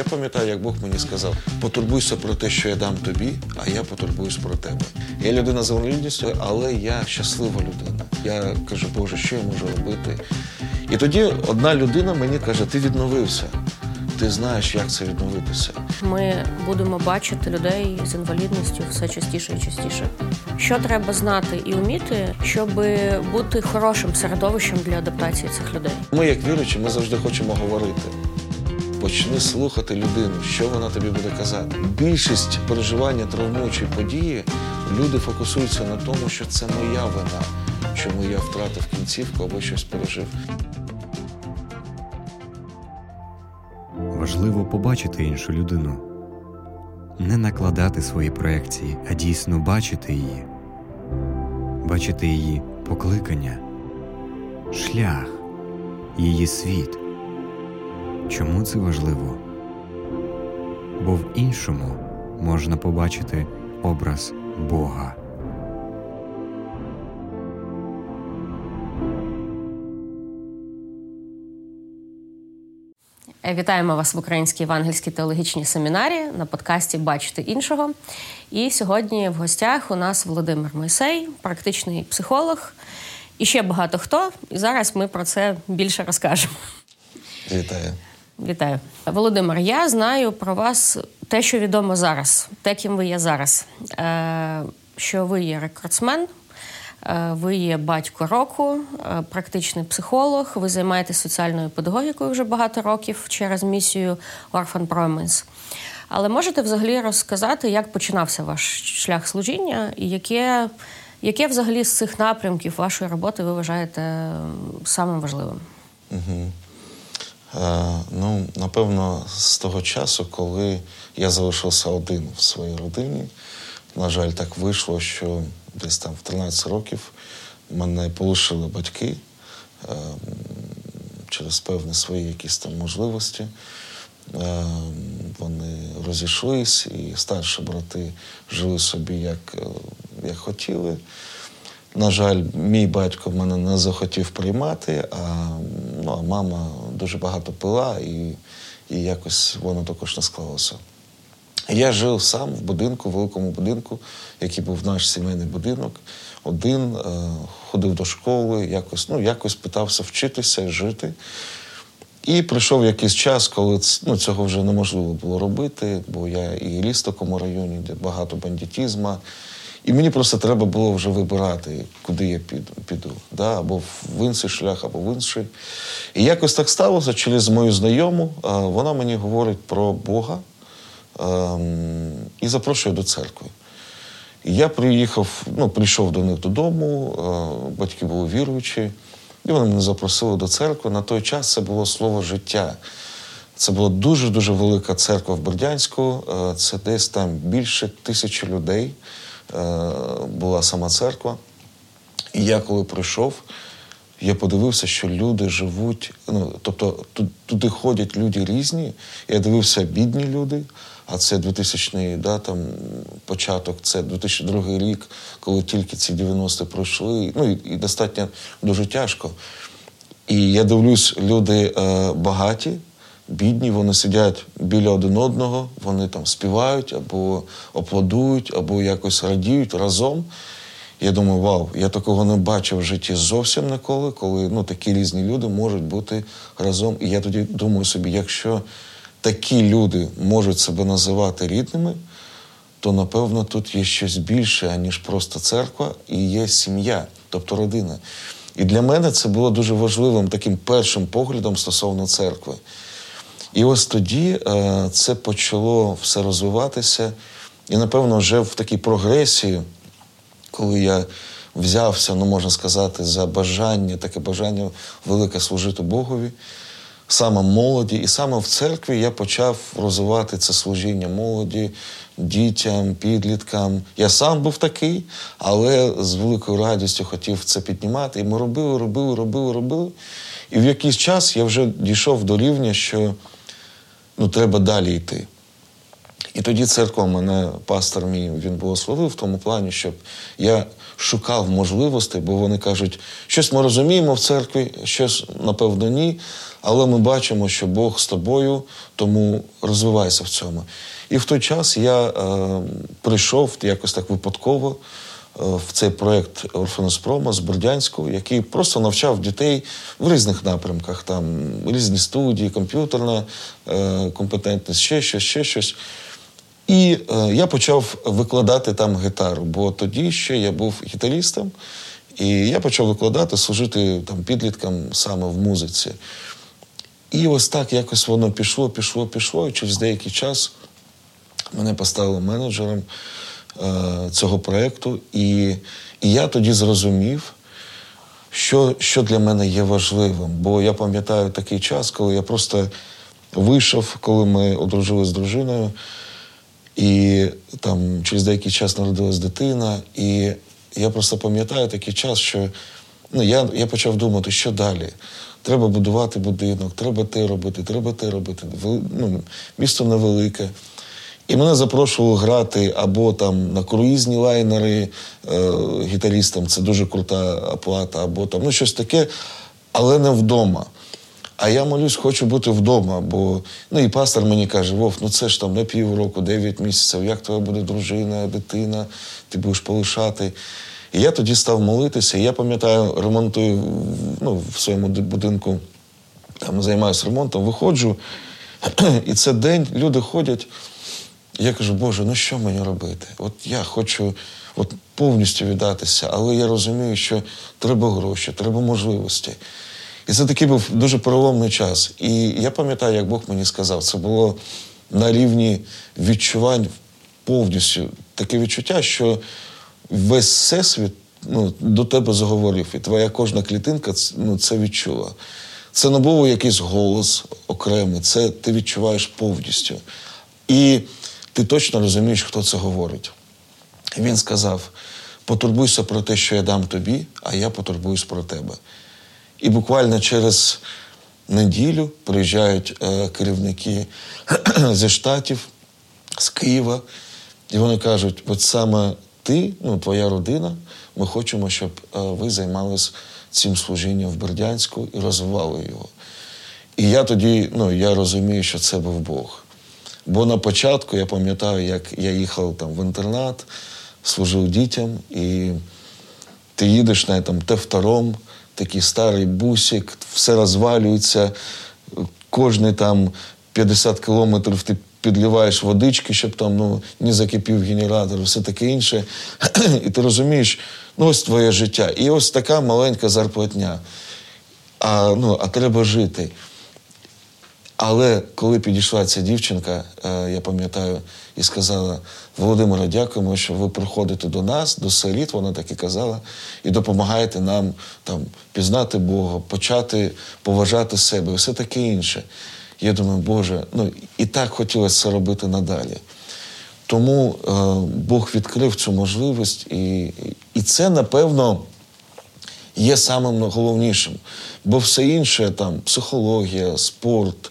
Я пам'ятаю, як Бог мені сказав: потурбуйся про те, що я дам тобі, а я потурбуюсь про тебе. Я людина з інвалідністю, але я щаслива людина. Я кажу, Боже, що я можу робити? І тоді одна людина мені каже: Ти відновився. Ти знаєш, як це відновитися. Ми будемо бачити людей з інвалідністю все частіше і частіше. Що треба знати і вміти, щоб бути хорошим середовищем для адаптації цих людей? Ми, як віруючі, ми завжди хочемо говорити. Почни слухати людину, що вона тобі буде казати. Більшість переживання травмуючої події люди фокусуються на тому, що це моя вина, чому я втратив кінцівку або щось пережив. Важливо побачити іншу людину, не накладати свої проекції, а дійсно бачити її, бачити її покликання, шлях, її світ. Чому це важливо? Бо в іншому можна побачити образ Бога. Вітаємо вас в Українській Євангельській теологічній семінарі на подкасті Бачити іншого. І сьогодні в гостях у нас Володимир Мойсей, практичний психолог, і ще багато хто. І зараз ми про це більше розкажемо. Вітаю. Вітаю, Володимир. Я знаю про вас те, що відомо зараз, те, ким ви є зараз. Е, що ви є рекордсмен, е, ви є батько року, е, практичний психолог. Ви займаєтесь соціальною педагогікою вже багато років через місію Orphan Promise. Але можете взагалі розказати, як починався ваш шлях служіння, і яке, яке взагалі з цих напрямків вашої роботи ви вважаєте самим важливим? Угу. Е, ну, напевно, з того часу, коли я залишився один в своїй родині, на жаль, так вийшло, що десь там в 13 років мене полишили батьки е, через певні свої якісь там можливості. Е, вони розійшлись, і старші брати жили собі як, як хотіли. На жаль, мій батько мене не захотів приймати, а ну, а мама дуже багато пила, і і якось воно також не склалося. Я жив сам в будинку, в великому будинку, який був наш сімейний будинок, один, е, ходив до школи, якось ну, якось питався вчитися жити. І прийшов якийсь час, коли ну, цього вже неможливо було робити, бо я і ріс в такому районі, де багато бандитізму. І мені просто треба було вже вибирати, куди я піду, піду да? або в інший шлях, або в інший. І якось так сталося через мою знайому. Вона мені говорить про Бога ем, і запрошує до церкви. І я приїхав, ну, прийшов до них додому, е, батьки були віруючі, і вони мене запросили до церкви. На той час це було слово життя. Це була дуже-дуже велика церква в Бердянську, е, це десь там більше тисячі людей. Е, була сама церква. І я коли прийшов, я подивився, що люди живуть. Ну, тобто туди ходять люди різні. Я дивився бідні люди, а це 2000 да, там, початок, це 2002 рік, коли тільки ці 90-ті пройшли. Ну і достатньо дуже тяжко. І я дивлюсь, люди е, багаті бідні, вони сидять біля один одного, вони там співають або аплодують, або якось радіють разом. Я думаю, вау, я такого не бачив в житті зовсім ніколи, коли ну, такі різні люди можуть бути разом. І я тоді думаю собі, якщо такі люди можуть себе називати рідними, то напевно тут є щось більше, аніж просто церква, і є сім'я, тобто родина. І для мене це було дуже важливим таким першим поглядом стосовно церкви. І ось тоді е, це почало все розвиватися. І, напевно, вже в такій прогресії, коли я взявся, ну можна сказати, за бажання, таке бажання велике служити Богові, саме молоді, і саме в церкві я почав розвивати це служіння молоді, дітям, підліткам. Я сам був такий, але з великою радістю хотів це піднімати. І ми робили, робили, робили, робили. І в якийсь час я вже дійшов до рівня, що ну, треба далі йти. І тоді церква мене, пастор мій, він благословив в тому плані, щоб я шукав можливостей, бо вони кажуть, щось ми розуміємо в церкві, щось, напевно, ні. Але ми бачимо, що Бог з тобою, тому розвивайся в цьому. І в той час я е, прийшов якось так випадково в цей проєкт Орфанеспрома з Бердянську, який просто навчав дітей в різних напрямках. Там різні студії, комп'ютерна е, компетентність, ще щось, ще щось. І е, я почав викладати там гітару, бо тоді ще я був гітарістом, і я почав викладати, служити там підліткам саме в музиці. І ось так якось воно пішло, пішло, пішло. І через деякий час мене поставили менеджером е, цього проєкту. І, і я тоді зрозумів, що, що для мене є важливим. Бо я пам'ятаю такий час, коли я просто вийшов, коли ми одружилися з дружиною. І там через деякий час народилась дитина, і я просто пам'ятаю такий час, що ну, я я почав думати, що далі. Треба будувати будинок, треба те робити, треба те робити. Ну, Місто невелике. І мене запрошували грати або там на круїзні лайнери е, гітарістам, це дуже крута оплата, або там ну, щось таке, але не вдома. А я молюсь, хочу бути вдома, бо ну і пастор мені каже: Вов, ну це ж там на півроку, дев'ять місяців, як твоя буде дружина, дитина, ти будеш полишати. І я тоді став молитися. І я пам'ятаю, ремонтую ну, в своєму будинку, там займаюся ремонтом, виходжу, і це день люди ходять. Я кажу, Боже, ну що мені робити? От я хочу от повністю віддатися, але я розумію, що треба гроші, треба можливості. І це такий був дуже переломний час. І я пам'ятаю, як Бог мені сказав, це було на рівні відчувань повністю таке відчуття, що весь всесвіт ну, до тебе заговорив, і твоя кожна клітинка ну, це відчула. Це не був якийсь голос окремий, це ти відчуваєш повністю. І ти точно розумієш, хто це говорить. Він сказав: потурбуйся про те, що я дам тобі, а я потурбуюсь про тебе. І буквально через неділю приїжджають е, керівники зі штатів, з Києва, і вони кажуть: от саме ти, ну, твоя родина, ми хочемо, щоб е, ви займалися цим служінням в Бердянську і розвивали його. І я тоді ну, я розумію, що це був Бог. Бо на початку я пам'ятаю, як я їхав там в інтернат, служив дітям, і ти їдеш на там, Т2, такий старий бусик, все розвалюється, кожний там 50 кілометрів ти підливаєш водички, щоб там ну, не закипів генератор, все таке інше. І ти розумієш, ну ось твоє життя. І ось така маленька зарплатня. А, ну, А треба жити. Але коли підійшла ця дівчинка, е, я пам'ятаю, і сказала: Володимире, дякуємо, що ви приходите до нас, до селіт, вона так і казала, і допомагаєте нам там пізнати Бога, почати поважати себе, все таке інше. Я думаю, Боже, ну і так хотілося це робити надалі. Тому е, Бог відкрив цю можливість, і, і це, напевно, є самим головнішим. Бо все інше, там, психологія, спорт,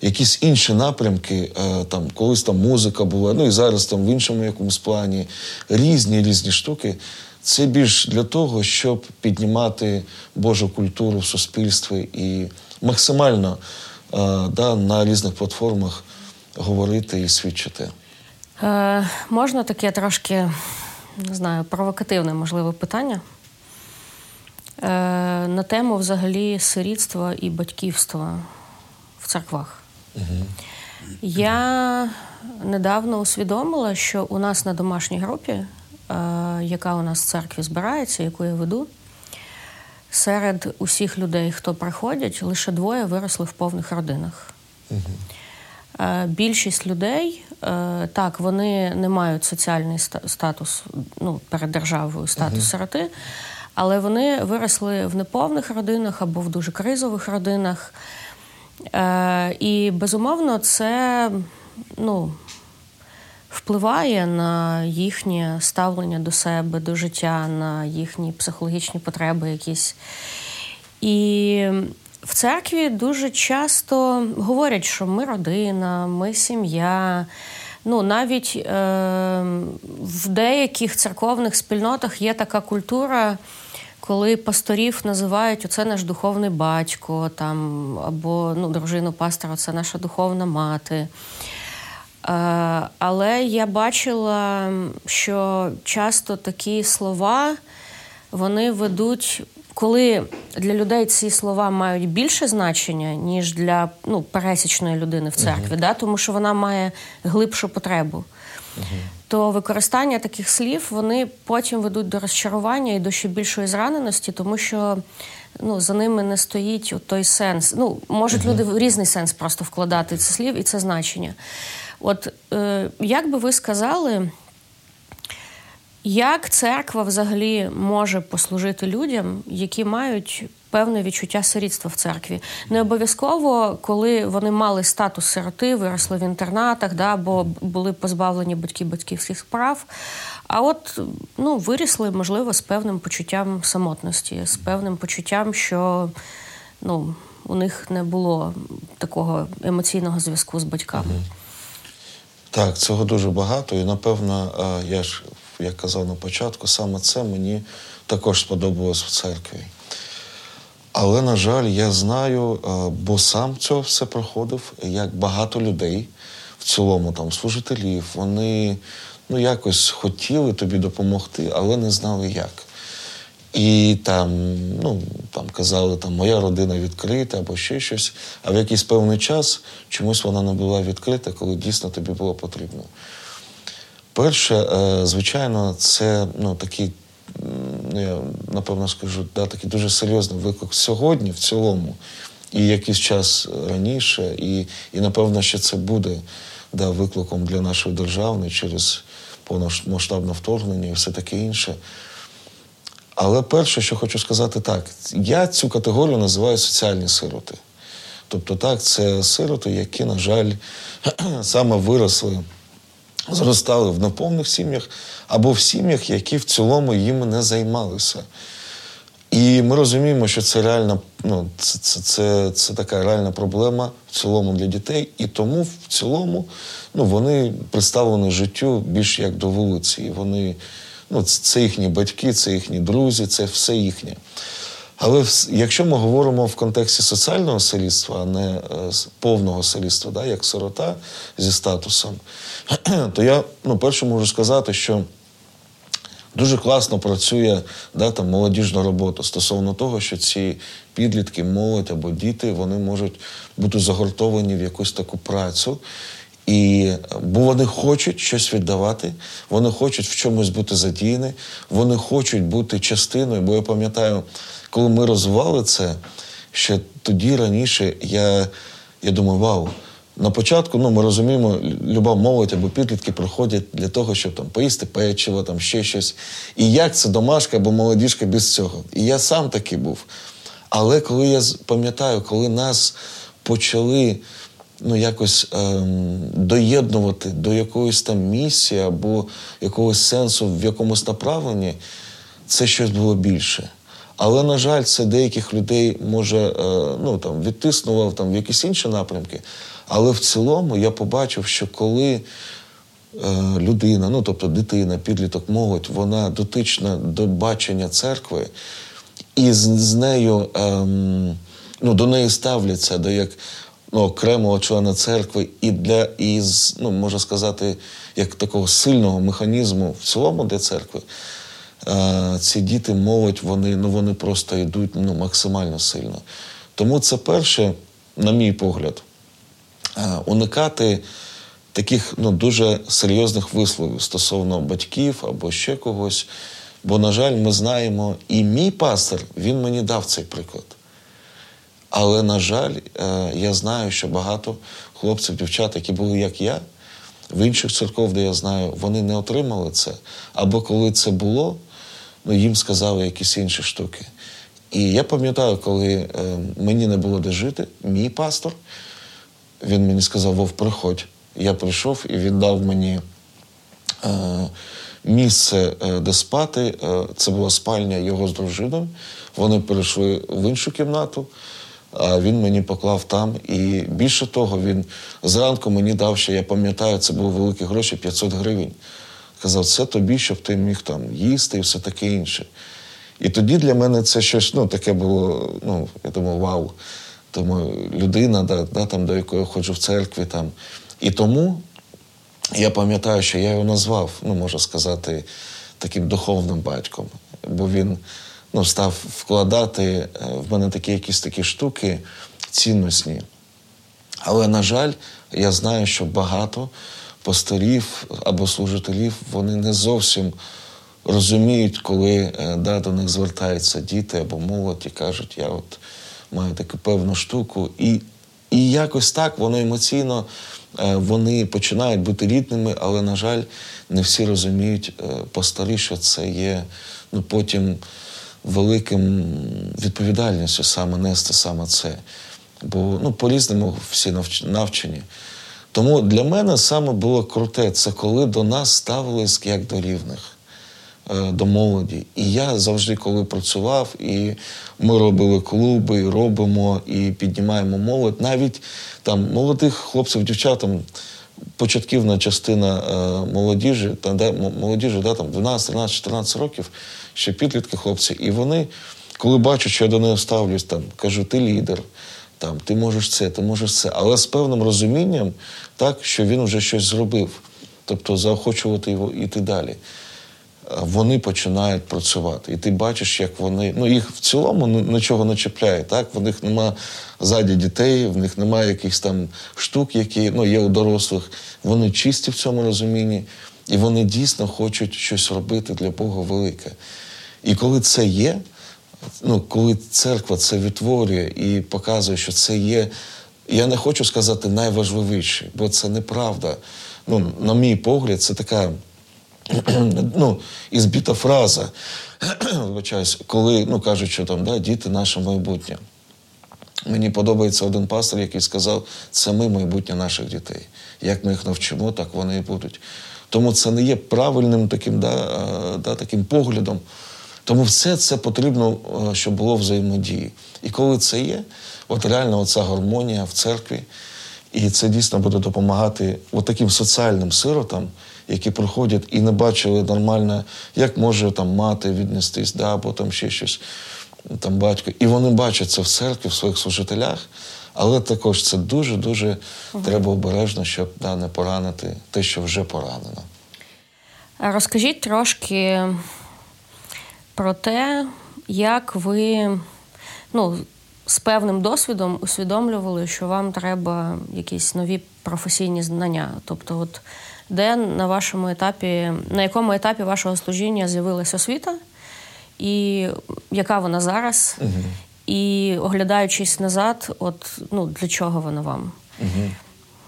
якісь інші напрямки, е, там, колись там музика була, ну і зараз там в іншому якомусь плані, різні різні штуки. Це більш для того, щоб піднімати Божу культуру в суспільстві і максимально е, да, на різних платформах говорити і свідчити. Е, Можна таке трошки не знаю, провокативне, можливе питання на тему взагалі сирітства і батьківства в церквах. Угу. Я недавно усвідомила, що у нас на домашній групі, е, яка у нас в церкві збирається, яку я веду, серед усіх людей, хто приходять, лише двоє виросли в повних родинах. Угу. Більшість людей е, так, вони не мають соціальний статус ну, перед державою статус uh-huh. сироти, але вони виросли в неповних родинах або в дуже кризових родинах. Е, і безумовно, це ну, впливає на їхнє ставлення до себе, до життя, на їхні психологічні потреби якісь. І в церкві дуже часто говорять, що ми родина, ми сім'я, ну навіть е, в деяких церковних спільнотах є така культура. Коли пасторів називають оце наш духовний батько, там, або ну, дружину пастора, це наша духовна мати. Е, але я бачила, що часто такі слова вони ведуть коли для людей ці слова мають більше значення, ніж для ну, пересічної людини в церкві, uh-huh. да, тому що вона має глибшу потребу, uh-huh. То використання таких слів вони потім ведуть до розчарування і до ще більшої зраненості, тому що ну, за ними не стоїть той сенс. Ну, Можуть люди в різний сенс просто вкладати це слів і це значення. От е, як би ви сказали, як церква взагалі може послужити людям, які мають певне відчуття сирітства в церкві? Не обов'язково, коли вони мали статус сироти, виросли в інтернатах, да, або були позбавлені батьків батьківських прав. А от ну, вирісли, можливо, з певним почуттям самотності, з певним почуттям, що ну, у них не було такого емоційного зв'язку з батьками. Так, цього дуже багато, і напевно, я ж як казав на початку, саме це мені також сподобалось в церкві. Але, на жаль, я знаю, е, бо сам це все проходив, як багато людей в цілому, там, служителів, вони ну, якось хотіли тобі допомогти, але не знали як. І там ну, там казали, там моя родина відкрита або ще щось, а в якийсь певний час чомусь вона не була відкрита, коли дійсно тобі було потрібно. Перше, е, звичайно, це ну, такий, я напевно скажу, да, такий дуже серйозний виклик сьогодні, в цілому, і якийсь час раніше, і, і напевно, що це буде да, викликом для нашої держави через повномасштабне вторгнення і все таке інше. Але перше, що хочу сказати, так, я цю категорію називаю соціальні сироти. Тобто, так, це сироти, які, на жаль, саме виросли зростали в неповних сім'ях або в сім'ях, які в цілому їм не займалися. І ми розуміємо, що це реальна, ну, це, це, це, це така реальна проблема в цілому для дітей, і тому в цілому ну, вони представлені життю більш як до вулиці. І вони, ну, це їхні батьки, це їхні друзі, це все їхнє. Але якщо ми говоримо в контексті соціального селіства, а не е, повного селіства, да, як сирота зі статусом, то я ну, перше можу сказати, що дуже класно працює да, там, молодіжна робота стосовно того, що ці підлітки, молодь або діти вони можуть бути загортовані в якусь таку працю. І бо вони хочуть щось віддавати, вони хочуть в чомусь бути задіяні, вони хочуть бути частиною. Бо я пам'ятаю, коли ми розвивали це, ще тоді раніше я я думаю, вау. На початку ну, ми розуміємо, люба молодь або підлітки приходять для того, щоб там поїсти печиво, там ще щось. І як це домашка або молодіжка без цього? І я сам такий був. Але коли я пам'ятаю, коли нас почали ну, якось ем, доєднувати до якоїсь там місії або якогось сенсу в якомусь направленні, це щось було більше. Але, на жаль, це деяких людей може е, ну, там, відтиснував там, в якісь інші напрямки. Але в цілому я побачив, що коли е, людина, ну тобто дитина, підліток, молодь, вона дотична до бачення церкви, і з, з нею ем, ну, до неї ставляться до як ну, окремого члена церкви, і для із, ну, можна сказати, як такого сильного механізму в цілому для церкви. Е, ці діти, молодь, вони ну, вони просто йдуть ну, максимально сильно. Тому це перше, на мій погляд, уникати таких ну, дуже серйозних висловів стосовно батьків або ще когось. Бо, на жаль, ми знаємо, і мій пастор він мені дав цей приклад. Але, на жаль, е, я знаю, що багато хлопців, дівчат, які були як я, в інших церков, де я знаю, вони не отримали це. Або коли це було, ну їм сказали якісь інші штуки. І я пам'ятаю, коли е, мені не було де жити, мій пастор, він мені сказав, Вов, приходь. Я прийшов і він дав мені е, місце, е, де спати. Е, це була спальня його з дружиною. Вони перейшли в іншу кімнату. а він мені поклав там. І більше того, він зранку мені дав, що я пам'ятаю, це були великі гроші 500 гривень. Казав, це тобі, щоб ти міг там їсти і все таке інше. І тоді для мене це щось ну, таке було, ну, я думаю, вау. Тому людина, да, да, там, до якої я ходжу в церкві. Там. І тому я пам'ятаю, що я його назвав, ну, можна сказати, таким духовним батьком. Бо він ну, став вкладати е, в мене такі якісь такі штуки цінностні. Але, на жаль, я знаю, що багато пастирів або служителів вони не зовсім розуміють, коли е, да, до них звертаються діти або молодь і кажуть, я от маю таку певну штуку. І і якось так воно емоційно е, вони починають бути рідними, але, на жаль, не всі розуміють е, постарі, що це є ну, потім великим відповідальністю саме нести саме це. Бо ну, по-різному всі навчені. Тому для мене саме було круте, це коли до нас ставились як до рівних. Е, до молоді. І я завжди, коли працював, і ми робили клуби, і робимо, і піднімаємо молодь. Навіть там молодих хлопців, дівчат, там, початківна частина е, молодіжі, там, де, молодіжі, да, там 12, 13, 14 років, ще підлітки хлопці. І вони, коли бачать, що я до них ставлюсь, там, кажу, ти лідер. Там, Ти можеш це, ти можеш це, але з певним розумінням, так, що він вже щось зробив, тобто заохочувати його йти далі вони починають працювати. І ти бачиш, як вони. Ну, їх в цілому нічого не чіпляє. Так? В них нема ззаді дітей, в них немає якихось там штук, які ну, є у дорослих. Вони чисті в цьому розумінні, і вони дійсно хочуть щось робити для Бога велике. І коли це є, ну, коли церква це відтворює і показує, що це є. Я не хочу сказати найважливіше, бо це неправда. Ну, На мій погляд, це така ну, і збіта фраза, вибачаюсь, коли ну, кажуть, що там да, діти наше майбутнє. Мені подобається один пастор, який сказав, це ми майбутнє наших дітей. Як ми їх навчимо, так вони і будуть. Тому це не є правильним таким да, да, таким поглядом. Тому все це потрібно, щоб було взаємодії. І коли це є, от реально оця гармонія в церкві, і це дійсно буде допомагати от таким соціальним сиротам які приходять і не бачили нормально, як може там мати віднестись, да, або там ще щось, там батько. І вони бачать це в церкві, в своїх служителях. Але також це дуже-дуже угу. треба обережно, щоб да, не поранити те, що вже поранено. Розкажіть трошки про те, як ви ну, з певним досвідом усвідомлювали, що вам треба якісь нові професійні знання. Тобто, от де на вашому етапі, на якому етапі вашого служіння з'явилася освіта, і яка вона зараз, угу. і оглядаючись назад, от ну для чого вона вам? Угу.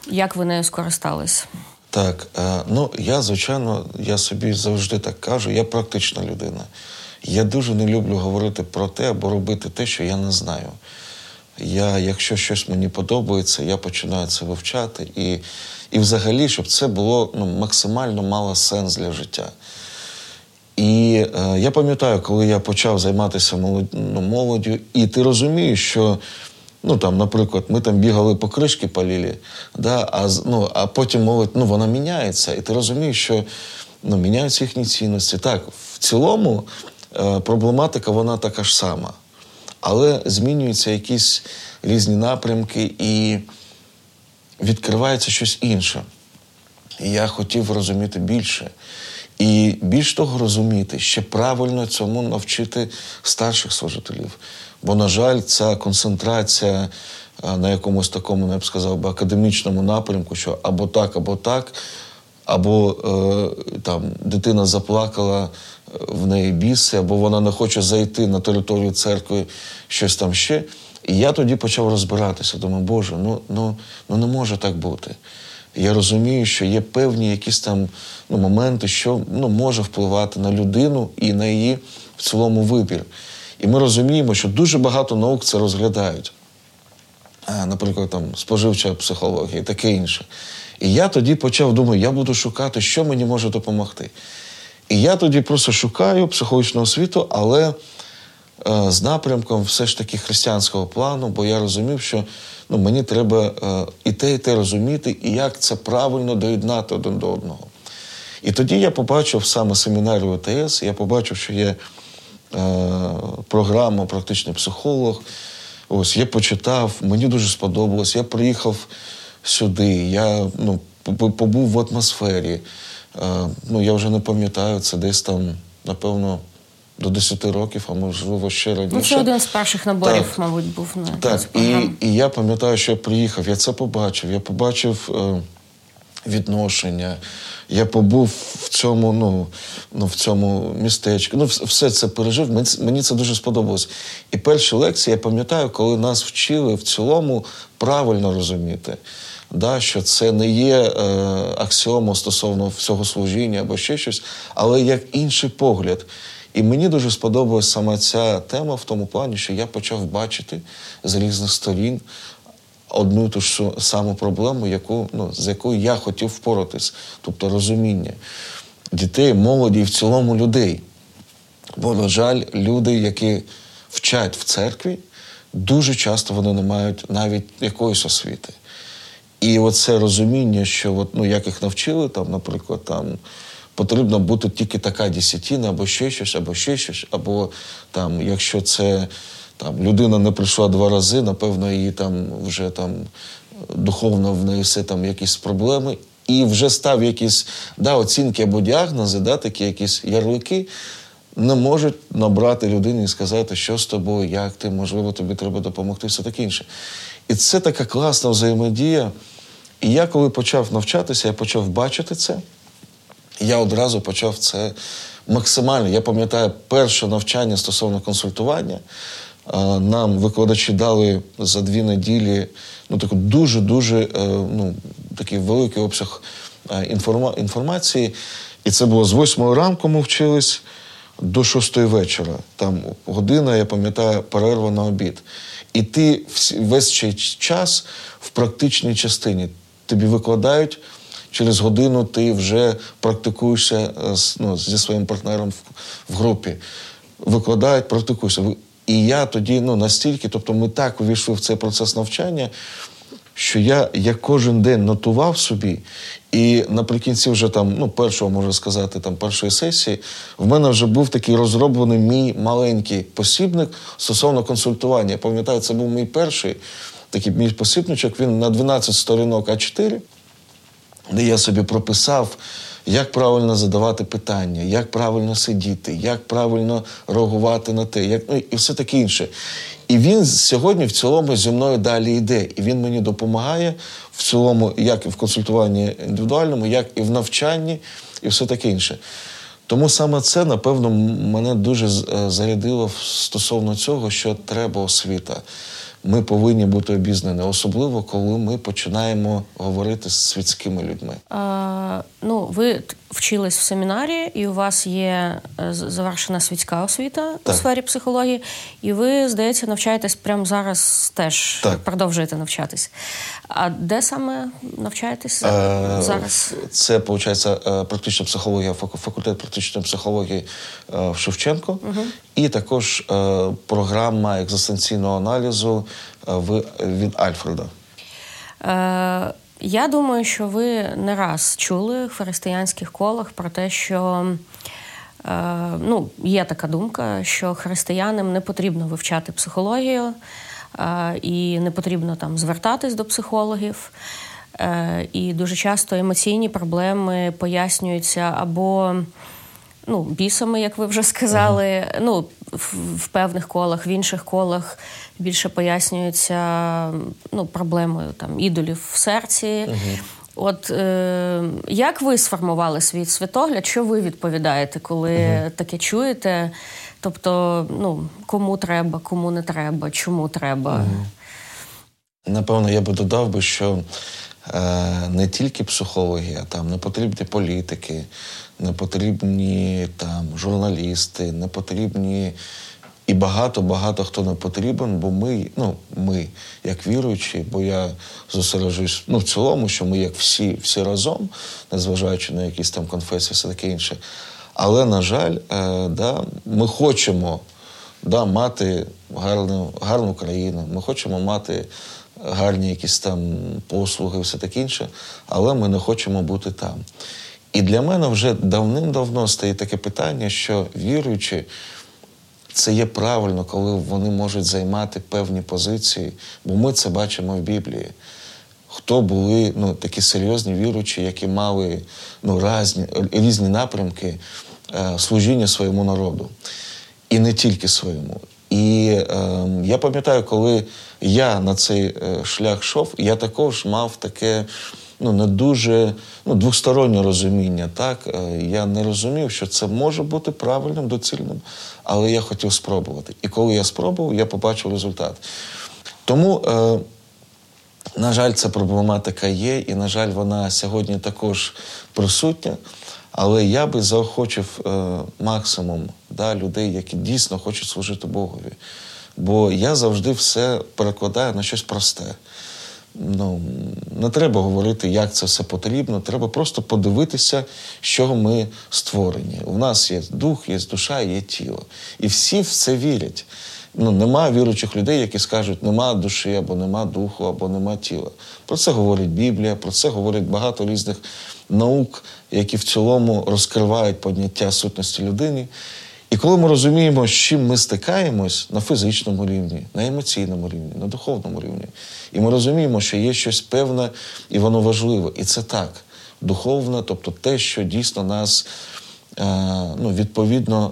Як ви нею скористались? Так, е, ну я звичайно, я собі завжди так кажу, я практична людина. Я дуже не люблю говорити про те або робити те, що я не знаю. Я, Якщо щось мені подобається, я починаю це вивчати. І і взагалі, щоб це було ну, максимально мало сенс для життя. І е, я пам'ятаю, коли я почав займатися молодь, ну, молоддю, і ти розумієш, що, ну там, наприклад, ми там бігали по кришки палілі, да, а ну, а потім молодь ну, вона міняється, і ти розумієш, що ну, міняються їхні цінності. Так, в цілому е, проблематика вона така ж сама але змінюються якісь різні напрямки і відкривається щось інше. І я хотів розуміти більше. І більш того, розуміти, ще правильно цьому навчити старших служителів. Бо, на жаль, ця концентрація на якомусь такому, ну, я б сказав, би, академічному напрямку, що або так, або так, або е, там дитина заплакала, в неї біси, або вона не хоче зайти на територію церкви, щось там ще. І я тоді почав розбиратися. Думаю, Боже, ну ну, ну не може так бути. Я розумію, що є певні якісь там ну, моменти, що ну, може впливати на людину і на її в цілому вибір. І ми розуміємо, що дуже багато наук це розглядають. Наприклад, там споживча психологія і таке інше. І я тоді почав думати, я буду шукати, що мені може допомогти. І я тоді просто шукаю психологічну освіту, але з напрямком все ж таки християнського плану, бо я розумів, що ну, мені треба е, і те, і те розуміти, і як це правильно доєднати один до одного. І тоді я побачив саме семінарію ОТС, я побачив, що є е, програма Практичний психолог. Ось я почитав, мені дуже сподобалось. Я приїхав сюди, я ну, побув в атмосфері. Е, ну, Я вже не пам'ятаю, це десь там, напевно, до 10 років, а можливо ще раніше. Ну, Це один з перших наборів, так, мабуть, був на Так, і, і я пам'ятаю, що я приїхав, я це побачив. Я побачив. Е, відношення. Я побув в цьому ну, ну, в цьому містечку. Ну, все це пережив. Мені, мені це дуже сподобалось. І перші лекції я пам'ятаю, коли нас вчили в цілому правильно розуміти, да, що це не є е, аксіомо стосовно всього служіння або ще щось, але як інший погляд. І мені дуже сподобалась саме ця тема в тому плані, що я почав бачити з різних сторін одну ту ж саму проблему, яку, ну, з якою я хотів впоратись, тобто розуміння дітей, молоді і в цілому людей. Бо, на жаль, люди, які вчать в церкві, дуже часто вони не мають навіть якоїсь освіти. І оце розуміння, що от, ну, як їх навчили, там, наприклад, там. Потрібно бути тільки така десятина, або ще щось, або ще щось, або там, якщо це там людина не прийшла два рази, напевно, її там вже там духовно в неї все там якісь проблеми. І вже став якісь да, оцінки або діагнози, да, такі якісь ярлики, не можуть набрати людини і сказати, що з тобою, як ти, можливо, тобі треба допомогти, все таке інше. І це така класна взаємодія. І я, коли почав навчатися, я почав бачити це. Я одразу почав це максимально. Я пам'ятаю перше навчання стосовно консультування нам викладачі дали за дві неділі ну, таку дуже-дуже е, ну, такий великий обсяг е, інформа інформації. І це було з восьмої ранку ми вчились до шостої вечора. Там година, я пам'ятаю, перерва на обід. І ти весь цей час в практичній частині тобі викладають. Через годину ти вже практикуєшся е, ну, зі своїм партнером в, групі. Викладають, практикуєшся. І я тоді ну, настільки, тобто ми так увійшли в цей процес навчання, що я я кожен день нотував собі, і наприкінці вже там, ну, першого можу сказати, там першої сесії, в мене вже був такий розроблений мій маленький посібник стосовно консультування. Я пам'ятаю, це був мій перший такий мій посібничок, він на 12 сторінок А4, де я собі прописав як правильно задавати питання, як правильно сидіти, як правильно реагувати на те, як ну і все таке інше. І він сьогодні в цілому зі мною далі йде. І він мені допомагає в цілому, як і в консультуванні індивідуальному, як і в навчанні, і все таке інше. Тому саме це, напевно, мене дуже е, зарядило стосовно цього, що треба освіта ми повинні бути обізнані, особливо коли ми починаємо говорити з світськими людьми. А, Ну, ви вчились в семінарі, і у вас є е, завершена світська освіта так. у сфері психології, і ви, здається, навчаєтесь прямо зараз теж так. продовжуєте навчатись. А де саме навчаєтесь е, зараз? Це виходить е, практична психологія, факультет практичної психології в Шевченко, угу. і також програма екзистенційного аналізу від Альфреда. Я думаю, що ви не раз чули в християнських колах про те, що ну, є така думка, що християнам не потрібно вивчати психологію і не потрібно там звертатись до психологів. Е, і дуже часто емоційні проблеми пояснюються або ну, бісами, як ви вже сказали. Uh-huh. Ну, в, в певних колах, в інших колах більше пояснюються ну, проблемою там ідолів в серці. Uh-huh. От е, як ви сформували свій світогляд? Що ви відповідаєте, коли uh-huh. таке чуєте? Тобто, ну, кому треба, кому не треба, чому треба. Напевно, я би додав би, що е, не тільки психологи, а там не потрібні політики, не потрібні там журналісти, не потрібні. І багато-багато хто не потрібен, бо ми, ну, ми, як віруючі, бо я зосереджуюсь ну, в цілому, що ми як всі всі разом, незважаючи на якісь там конфесії, все таке інше. Але, на жаль, е, да, ми хочемо да, мати гарну, гарну країну, ми хочемо мати гарні якісь там послуги, все таке інше, але ми не хочемо бути там. І для мене вже давним-давно стає таке питання, що віруючи, це є правильно, коли вони можуть займати певні позиції, бо ми це бачимо в Біблії. Хто були ну, такі серйозні віруючі, які мали ну, різні, різні напрямки е, служіння своєму народу. І не тільки своєму. І е, я пам'ятаю, коли я на цей е, шлях йшов, я також мав таке ну, не дуже ну, двостороннє розуміння. Так? Е, я не розумів, що це може бути правильним, доцільним, але я хотів спробувати. І коли я спробував, я побачив результат. Тому, е, на жаль, ця проблематика є, і, на жаль, вона сьогодні також присутня. Але я би заохочив е, максимум да, людей, які дійсно хочуть служити Богові. Бо я завжди все перекладаю на щось просте. Ну, Не треба говорити, як це все потрібно. Треба просто подивитися, що ми створені. У нас є дух, є душа, є тіло. І всі в це вірять. Ну, Нема віруючих людей, які скажуть, нема душі, або нема духу, або нема тіла. Про це говорить Біблія, про це говорить багато різних наук, які в цілому розкривають поняття сутності людини. І коли ми розуміємо, з чим ми стикаємось на фізичному рівні, на емоційному рівні, на духовному рівні, і ми розуміємо, що є щось певне і воно важливе. І це так, духовне, тобто те, що дійсно нас е, ну, відповідно,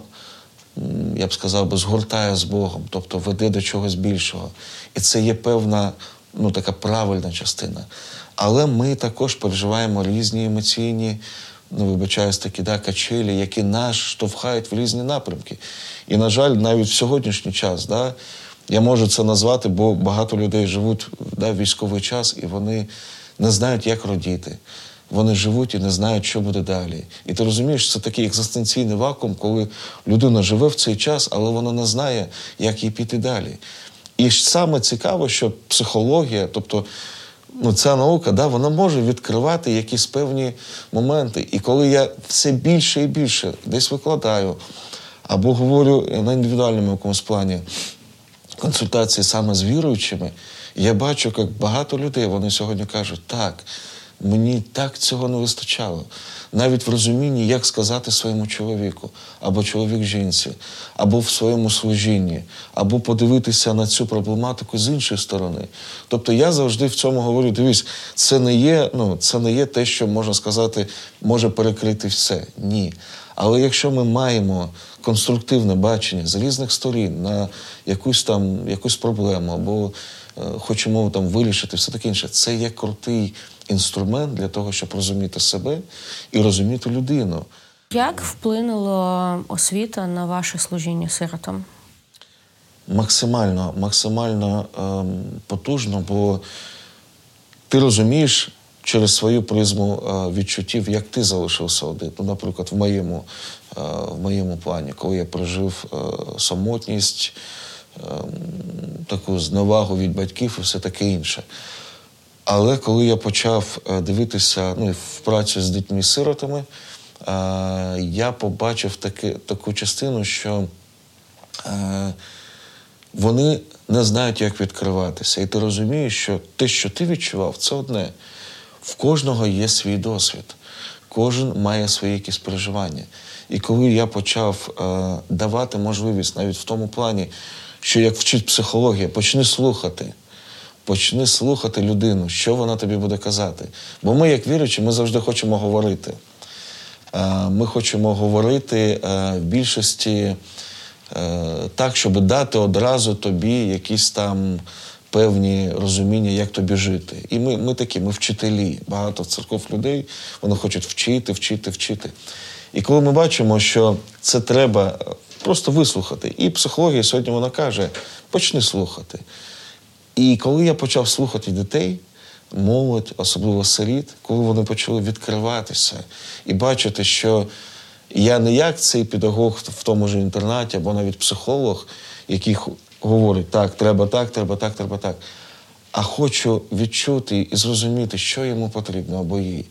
я б сказав, би, згортає з Богом, тобто веде до чогось більшого. І це є певна ну, така правильна частина. Але ми також переживаємо різні емоційні ну, вибачаюсь, такі да, качелі, які нас штовхають в різні напрямки. І, на жаль, навіть в сьогоднішній час, да, я можу це назвати, бо багато людей живуть да, в військовий час і вони не знають, як родіти. Вони живуть і не знають, що буде далі. І ти розумієш, це такий екзистенційний вакуум, коли людина живе в цей час, але вона не знає, як їй піти далі. І саме цікаво, що психологія, тобто ну, ця наука да, вона може відкривати якісь певні моменти. І коли я все більше і більше десь викладаю або говорю на індивідуальному якомусь плані консультації саме з віруючими, я бачу, як багато людей вони сьогодні кажуть, так, мені так цього не вистачало навіть в розумінні, як сказати своєму чоловіку, або чоловік жінці, або в своєму служінні, або подивитися на цю проблематику з іншої сторони. Тобто я завжди в цьому говорю: дивись, це не є, ну, це не є те, що можна сказати, може перекрити все. Ні. Але якщо ми маємо конструктивне бачення з різних сторін на якусь там якусь проблему, або е, хочемо там вирішити все таке інше, це є крутий інструмент для того, щоб розуміти себе і розуміти людину. Як вплинуло освіта на ваше служіння сиротам? Максимально, максимально ем, потужно, бо ти розумієш через свою призму е, відчуттів, як ти залишився один. Ну, Наприклад, в моєму е, в моєму плані, коли я прожив е, самотність, е, таку зневагу від батьків і все таке інше. Але коли я почав е, дивитися ну, в працю з дітьми-сиротами, е, я побачив таки, таку частину, що е, вони не знають, як відкриватися. І ти розумієш, що те, що ти відчував, це одне. В кожного є свій досвід, кожен має свої якісь переживання. І коли я почав давати можливість навіть в тому плані, що як вчить психологія, почни слухати почни слухати людину, що вона тобі буде казати. Бо ми, як віруючі, ми завжди хочемо говорити. Е, ми хочемо говорити е, в більшості е, так, щоб дати одразу тобі якісь там певні розуміння, як тобі жити. І ми ми такі, ми вчителі. Багато церков людей вони хочуть вчити, вчити, вчити. І коли ми бачимо, що це треба просто вислухати, і психологія сьогодні вона каже: почни слухати. І коли я почав слухати дітей, молодь, особливо сиріт, коли вони почали відкриватися і бачити, що я не як цей педагог в тому ж інтернаті, або навіть психолог, який говорить, так, треба так, треба так, треба так. А хочу відчути і зрозуміти, що йому потрібно або їй.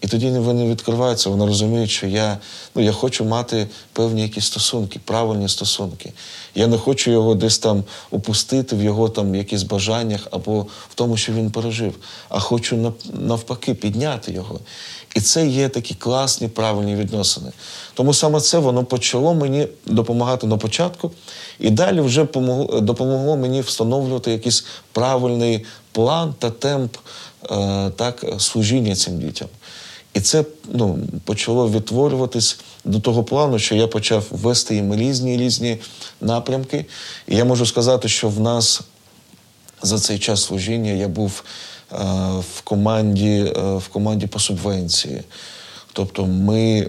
І тоді вони відкриваються, вони розуміють, що я ну, я хочу мати певні якісь стосунки, правильні стосунки. Я не хочу його десь там опустити в його там якісь бажаннях або в тому, що він пережив, а хочу навпаки підняти його. І це є такі класні, правильні відносини. Тому саме це воно почало мені допомагати на початку, і далі вже допомогло мені встановлювати якийсь правильний план та темп е, так, служіння цим дітям. І це ну, почало відтворюватись до того плану, що я почав вести їм різні різні напрямки. І я можу сказати, що в нас за цей час служіння я був е, в команді е, в команді по субвенції. Тобто ми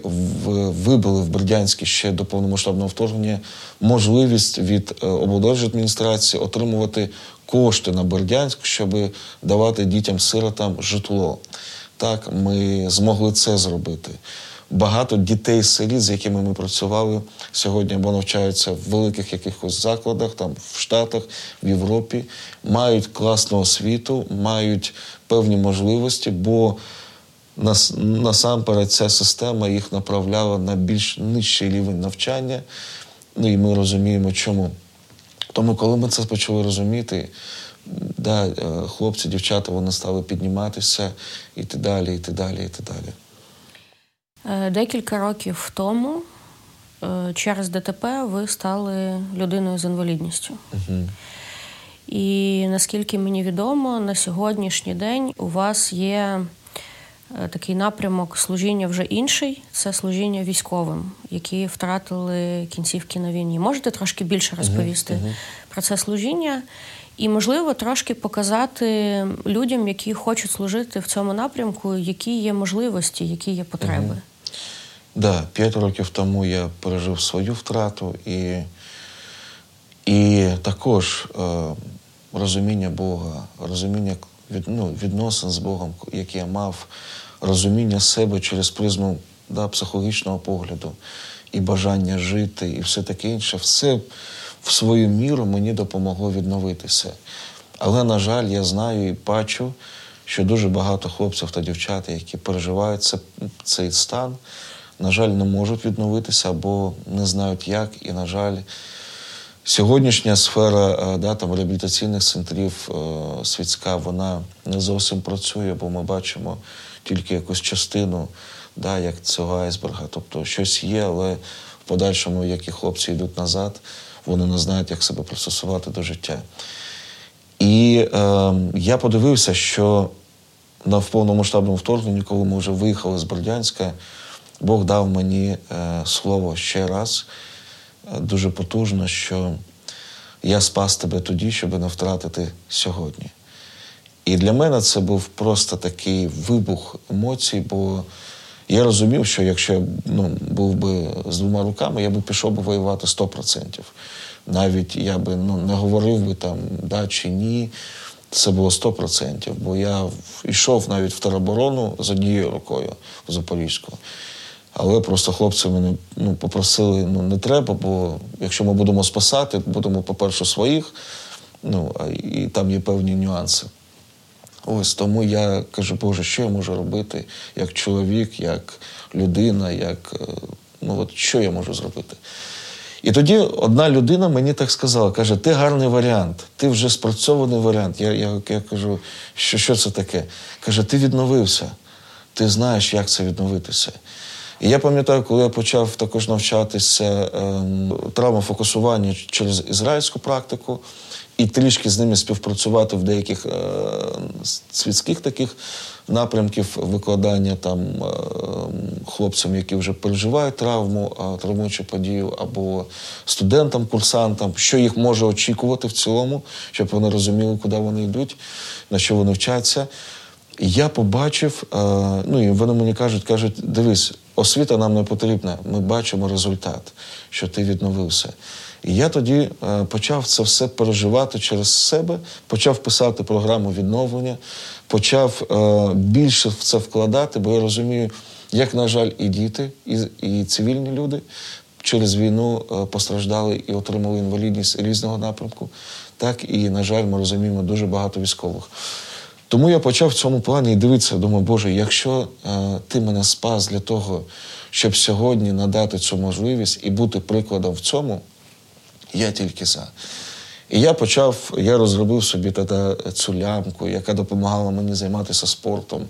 вибили в Бердянській ще до повномасштабного вторгнення можливість від е, облдержадміністрації отримувати кошти на Бердянськ, щоб давати дітям-сиротам житло. Так, ми змогли це зробити. Багато дітей з селі, з якими ми працювали сьогодні, або навчаються в великих якихось закладах, там в Штатах, в Європі, мають класну освіту, мають певні можливості, бо нас, насамперед ця система їх направляла на більш нижчий рівень навчання. Ну і ми розуміємо, чому. Тому, коли ми це почали розуміти, да, е, хлопці, дівчата, вони стали підніматися і так далі, і так далі, і так далі. Е, декілька років тому е, через ДТП ви стали людиною з інвалідністю. Угу. І наскільки мені відомо, на сьогоднішній день у вас є такий напрямок служіння вже інший це служіння військовим, які втратили кінцівки на війні. Можете трошки більше розповісти uh-huh, uh-huh. про це служіння? І, можливо, трошки показати людям, які хочуть служити в цьому напрямку, які є можливості, які є потреби. Так, да, п'ять років тому я пережив свою втрату і і також е, розуміння Бога, розуміння від, ну, відносин з Богом, які я мав, розуміння себе через призму да, психологічного погляду і бажання жити, і все таке інше, все в свою міру мені допомогло відновитися. Але, на жаль, я знаю і бачу, що дуже багато хлопців та дівчат, які переживають це, цей стан, на жаль, не можуть відновитися або не знають як. І, на жаль, сьогоднішня сфера е, да, там, реабілітаційних центрів е, світська, вона не зовсім працює, бо ми бачимо тільки якусь частину да, як цього айсберга. Тобто щось є, але в подальшому, як і хлопці йдуть назад вони не знають, як себе пристосувати до життя. І е, я подивився, що на повномасштабному вторгненні, коли ми вже виїхали з Бердянська, Бог дав мені е, слово ще раз е, дуже потужно, що я спас тебе тоді, щоб не втратити сьогодні. І для мене це був просто такий вибух емоцій, бо я розумів, що якщо я ну, був би з двома руками, я би пішов би воювати 100%. Навіть я би ну, не говорив би там да чи ні. Це було 100%. Бо я йшов навіть в тероборону з однією рукою в Запорізьку. Але просто хлопці мене ну, попросили, ну не треба, бо якщо ми будемо спасати, будемо, по-перше, своїх, ну, і там є певні нюанси. Ось тому я кажу, Боже, що я можу робити як чоловік, як людина, як е, ну от що я можу зробити? І тоді одна людина мені так сказала: каже, ти гарний варіант, ти вже спрацьований варіант. Я я, я кажу, що що це таке? Каже, ти відновився, ти знаєш, як це відновитися. І я пам'ятаю, коли я почав також навчатися ем, травмофокусуванню через ізраїльську практику і трішки з ними співпрацювати в деяких е, світських таких напрямків викладання там е, хлопцям, які вже переживають травму, травмуючу подію, або студентам, курсантам, що їх може очікувати в цілому, щоб вони розуміли, куди вони йдуть, на що вони вчаться. Я побачив, е, ну і вони мені кажуть, кажуть, дивись, освіта нам не потрібна, ми бачимо результат, що ти відновився. І я тоді е, почав це все переживати через себе, почав писати програму відновлення, почав е, більше в це вкладати, бо я розумію, як, на жаль, і діти, і, і цивільні люди через війну е, постраждали і отримали інвалідність різного напрямку. Так і, на жаль, ми розуміємо дуже багато військових. Тому я почав в цьому плані дивитися, думаю, Боже, якщо е, ти мене спас для того, щоб сьогодні надати цю можливість і бути прикладом в цьому, я тільки за. І я почав, я розробив собі тоді цю лямку, яка допомагала мені займатися спортом.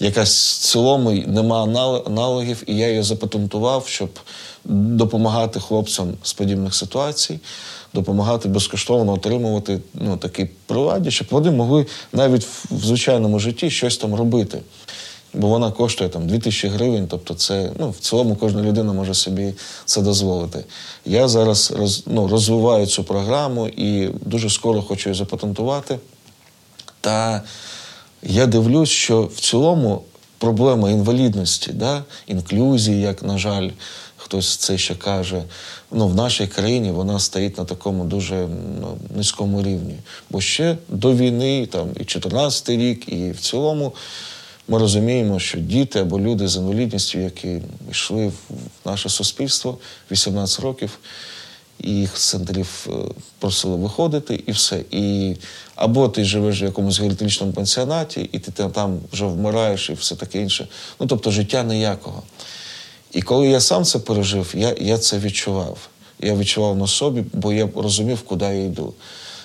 Якась в цілому нема аналогів, і я її запатентував, щоб допомагати хлопцям з подібних ситуацій, допомагати безкоштовно отримувати ну, такі приладі, щоб вони могли навіть в звичайному житті щось там робити бо вона коштує там 2000 гривень. Тобто, це ну, в цілому кожна людина може собі це дозволити. Я зараз роз, ну, розвиваю цю програму і дуже скоро хочу її запатентувати. Та я дивлюсь, що в цілому проблема інвалідності, да, інклюзії, як, на жаль, хтось це ще каже, ну, в нашій країні вона стоїть на такому дуже ну, низькому рівні. Бо ще до війни, там і 14 рік, і в цілому. Ми розуміємо, що діти або люди з інвалідністю, які йшли в наше суспільство 18 років, їх з центрів е, просили виходити, і все. І Або ти живеш в якомусь геріатричному пансіонаті, і ти там вже вмираєш, і все таке інше. Ну тобто життя ніякого. І коли я сам це пережив, я я це відчував. Я відчував на собі, бо я розумів, куди я йду.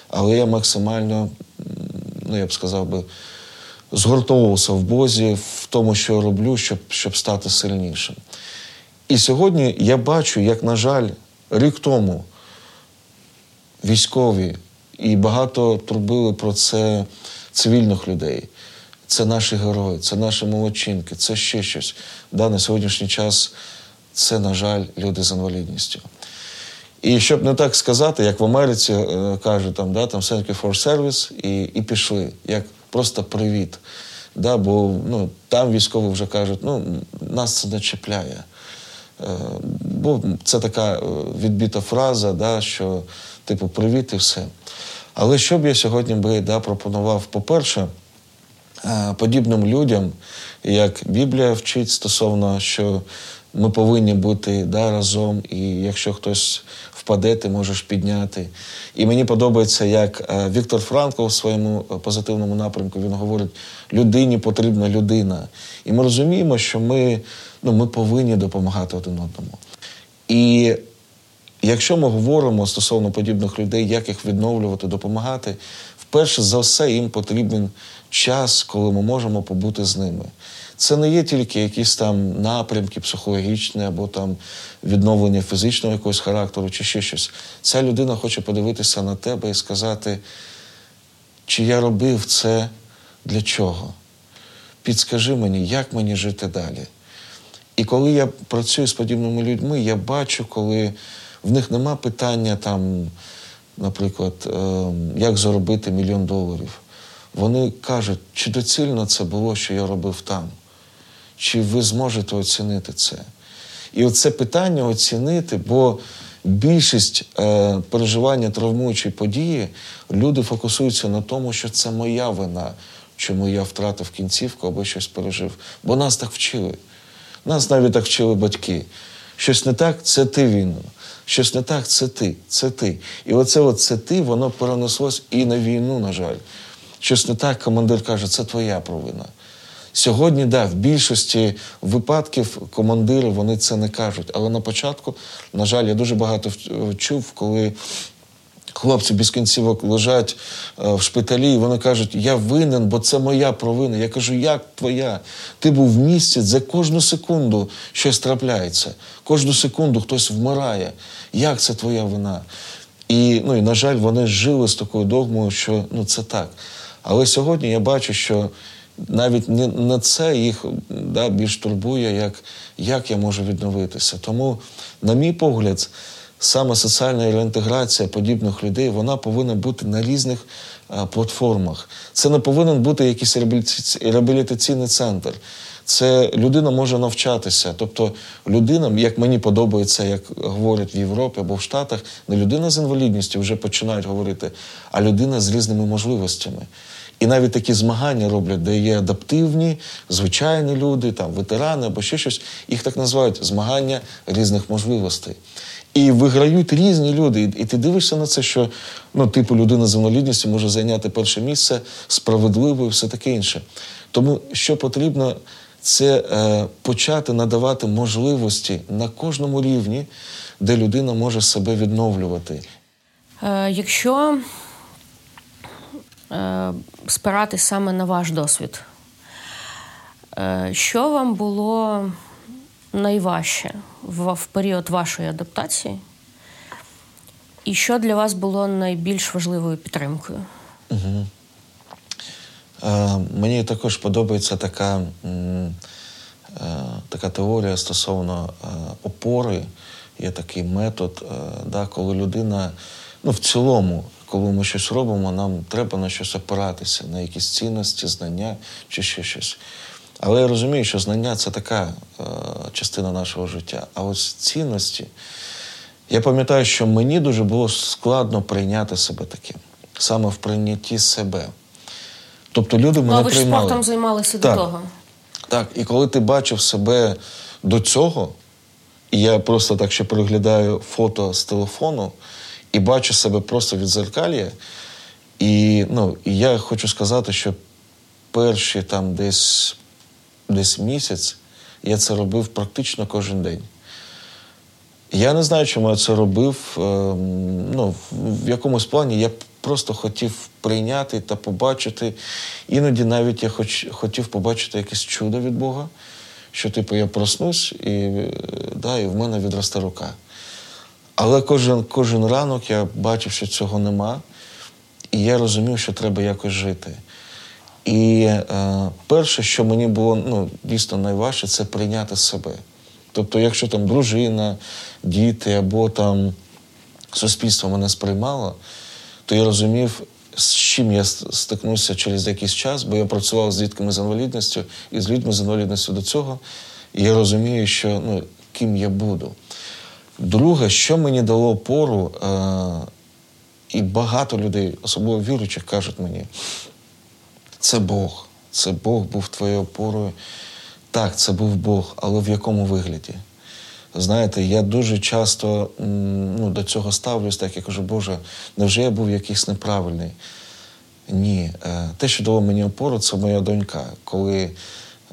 Але я максимально, ну я б сказав би, згуртовувався в Бозі, в тому, що я роблю, щоб, щоб стати сильнішим. І сьогодні я бачу, як, на жаль, рік тому військові і багато турбили про це цивільних людей. Це наші герої, це наші молодчинки, це ще щось. Да, На сьогоднішній час це, на жаль, люди з інвалідністю. І щоб не так сказати, як в Америці е, кажуть, там, да, там thank you for service, і і пішли. Як просто привіт. Да, Бо ну, там військові вже кажуть, ну, нас це не чіпляє. Е, бо це така е, відбита фраза, да, що, типу, привіт і все. Але що б я сьогодні би да, пропонував, по-перше, е, подібним людям, як Біблія вчить стосовно, що ми повинні бути да, разом, і якщо хтось впаде, ти можеш підняти. І мені подобається, як е, Віктор Франкл в своєму е, позитивному напрямку він говорить: людині потрібна людина. І ми розуміємо, що ми, ну, ми повинні допомагати один одному. І якщо ми говоримо стосовно подібних людей, як їх відновлювати, допомагати, вперше за все їм потрібен час, коли ми можемо побути з ними. Це не є тільки якісь там напрямки психологічні або там відновлення фізичного якогось характеру, чи ще щось. Ця людина хоче подивитися на тебе і сказати, чи я робив це для чого? Підскажи мені, як мені жити далі. І коли я працюю з подібними людьми, я бачу, коли в них нема питання, там, наприклад, ем, як заробити мільйон доларів. Вони кажуть, чи доцільно це було, що я робив там чи ви зможете оцінити це? І оце питання оцінити, бо більшість е, переживання травмуючої події люди фокусуються на тому, що це моя вина, чому я втратив кінцівку або щось пережив. Бо нас так вчили. Нас навіть так вчили батьки. Щось не так це ти винен. Щось не так це ти, це ти. І оце от це ти, воно перенеслось і на війну, на жаль. Щось не так, командир каже, це твоя провина. Сьогодні, да, в більшості випадків командири вони це не кажуть. Але на початку, на жаль, я дуже багато чув, коли хлопці без кінцівок лежать е, в шпиталі, і вони кажуть, я винен, бо це моя провина. Я кажу, як твоя? Ти був в місці, за кожну секунду щось трапляється. Кожну секунду хтось вмирає. Як це твоя вина? І, ну, і на жаль, вони жили з такою догмою, що ну, це так. Але сьогодні я бачу, що навіть не, не це їх да, більш турбує, як як я можу відновитися. Тому, на мій погляд, саме соціальна реінтеграція подібних людей вона повинна бути на різних платформах. Це не повинен бути якийсь реабілітаційний центр. Це людина може навчатися. Тобто людина, як мені подобається, як говорять в Європі або в Штатах, не людина з інвалідністю вже починають говорити, а людина з різними можливостями. І навіть такі змагання роблять, де є адаптивні, звичайні люди, там ветерани або ще щось. Їх так називають змагання різних можливостей. І виграють різні люди. І ти дивишся на це, що ну, типу людина з інвалідністю може зайняти перше місце справедливо і все таке інше. Тому що потрібно, це е, почати надавати можливості на кожному рівні, де людина може себе відновлювати. Е, якщо е, спиратись саме на ваш досвід, е, що вам було найважче в, в період вашої адаптації? І що для вас було найбільш важливою підтримкою? Угу. Е, мені також подобається така е, така теорія стосовно е, опори. Є такий метод, е, да, коли людина, ну в цілому, коли ми щось робимо, нам треба на щось опиратися, на якісь цінності, знання чи ще щось. Але я розумію, що знання це така е, частина нашого життя. А ось цінності, я пам'ятаю, що мені дуже було складно прийняти себе таким, саме в прийнятті себе. Тобто люди Ну, мене а ви ж приймали. спортом займалися Так. до того. Так, і коли ти бачив себе до цього, і я просто так ще переглядаю фото з телефону і бачу себе просто від зеркалія. І, ну, і я хочу сказати, що перші там десь, десь місяць я це робив практично кожен день. Я не знаю, чому я це робив. ем, Ну, в- якомусь плані я просто хотів прийняти та побачити. Іноді навіть я хоч, хотів побачити якесь чудо від Бога, що, типу, я проснусь і, е, да, і в мене відросте рука. Але кожен, кожен ранок я бачив, що цього нема, і я розумів, що треба якось жити. І е, перше, що мені було ну, дійсно найважче, це прийняти себе. Тобто, якщо там дружина, діти або там суспільство мене сприймало, то я розумів, з чим я с- стикнуся через якийсь час, бо я працював з дітками з інвалідністю і з людьми з інвалідністю до цього. І я розумію, що ну, ким я буду. Друге, що мені дало опору, е, і багато людей, особливо віруючих, кажуть мені, це Бог. Це Бог був твоєю опорою. Так, це був Бог, але в якому вигляді? Знаєте, я дуже часто ну, до цього ставлюсь, так я кажу, Боже, невже я був якийсь неправильний? Ні. Е, Те, що дало мені опору, це моя донька. Коли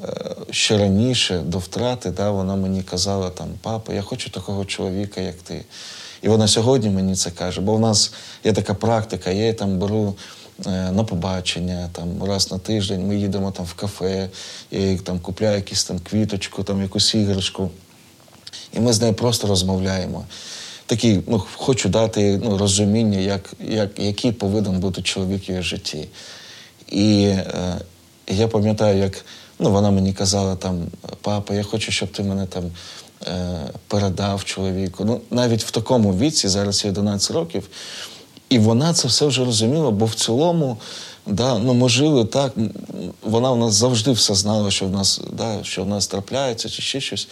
е, ще раніше до втрати, да, вона мені казала, там, папа, я хочу такого чоловіка, як ти. І вона сьогодні мені це каже, бо в нас є така практика, я її там беру на побачення, там раз на тиждень ми їдемо там в кафе, їй там купляю якусь там квіточку, там якусь іграшку. І ми з нею просто розмовляємо. Такий, ну, хочу дати ну, розуміння, як, як, який повинен бути чоловік в її житті. І е, я пам'ятаю, як ну, вона мені казала, там, папа, я хочу, щоб ти мене там е, передав чоловіку. Ну, навіть в такому віці, зараз їй 11 років, і вона це все вже розуміла, бо в цілому, да, ну, жили так, вона у нас завжди все знала, що в нас, да, що в нас трапляється, чи ще щось.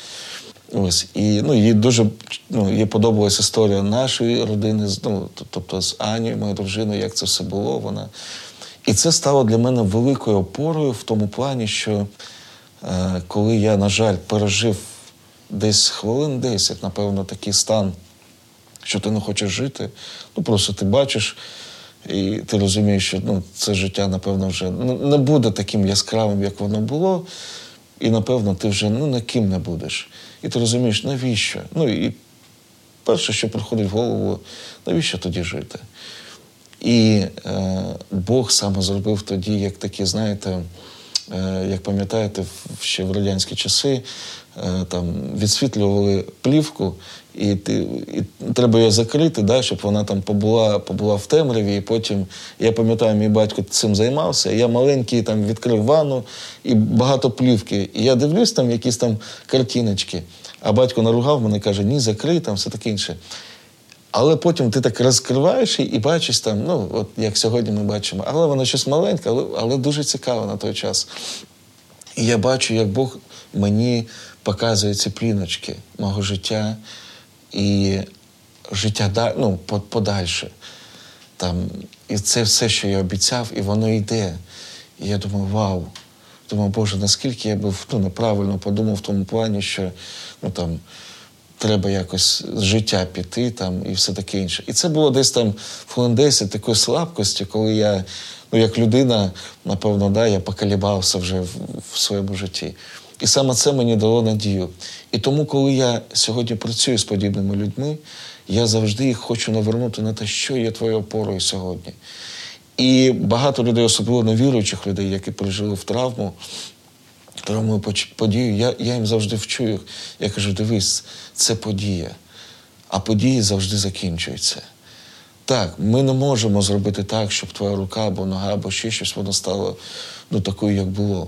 Ось. І ну, їй дуже ну, їй подобалась історія нашої родини, ну, тобто з Анією, моєю дружиною, як це все було. Вона. І це стало для мене великою опорою в тому плані, що е, коли я, на жаль, пережив десь хвилин 10, напевно, такий стан, що ти не хочеш жити, ну просто ти бачиш. І ти розумієш, що ну, це життя, напевно, вже не буде таким яскравим, як воно було. І, напевно, ти вже ну, ніким не будеш. І ти розумієш, навіщо? Ну і перше, що приходить в голову, навіщо тоді жити? І е, Бог саме зробив тоді, як такі, знаєте, е, як пам'ятаєте, ще в радянські часи там відсвітлювали плівку, і, ти, і треба її закрити, да, щоб вона там побула, побула в темряві. І потім, я пам'ятаю, мій батько цим займався. Я маленький там відкрив ванну і багато плівки. І я дивлюсь там якісь там картиночки. А батько наругав мене каже, ні, закрий там, все таке інше. Але потім ти так розкриваєш і бачиш там, ну, от як сьогодні ми бачимо, але воно щось маленьке, але, але дуже цікаве на той час. І я бачу, як Бог мені показує ці пліночки мого життя і життя ну, подальше. Там, і це все, що я обіцяв, і воно йде. І я думаю, вау. Думаю, Боже, наскільки я був ну, неправильно подумав в тому плані, що ну, там, треба якось з життя піти там і все таке інше. І це було десь там в 10 такої слабкості, коли я, ну як людина, напевно, да, я поколібався вже в, в своєму житті. І саме це мені дало надію. І тому, коли я сьогодні працюю з подібними людьми, я завжди їх хочу навернути на те, що є твоєю опорою сьогодні. І багато людей, особливо невіруючих людей, які пережили в травму, травмою подію, я я їм завжди вчу їх. Я кажу: дивись, це подія, а події завжди закінчуються. Так, ми не можемо зробити так, щоб твоя рука або нога, або ще щось воно стало ну, такою, як було.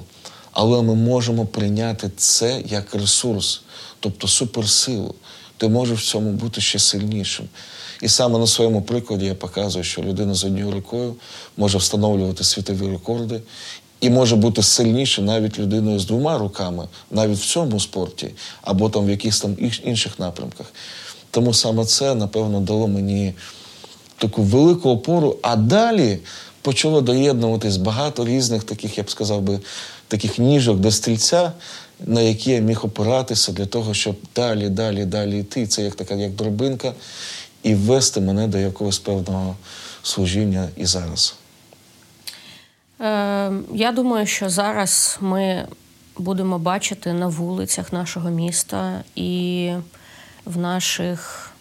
Але ми можемо прийняти це як ресурс, тобто суперсилу. Ти можеш в цьому бути ще сильнішим. І саме на своєму прикладі я показую, що людина з однією рукою може встановлювати світові рекорди і може бути сильніше навіть людиною з двома руками, навіть в цьому спорті, або там в якихось там інших напрямках. Тому саме це, напевно, дало мені таку велику опору, а далі почало доєднуватись багато різних таких, я б сказав би, таких ніжок до стрільця, на які я міг опиратися для того, щоб далі, далі, далі йти. Це як така як дробинка, і ввести мене до якогось певного служіння і зараз. Е, Я думаю, що зараз ми будемо бачити на вулицях нашого міста і в наших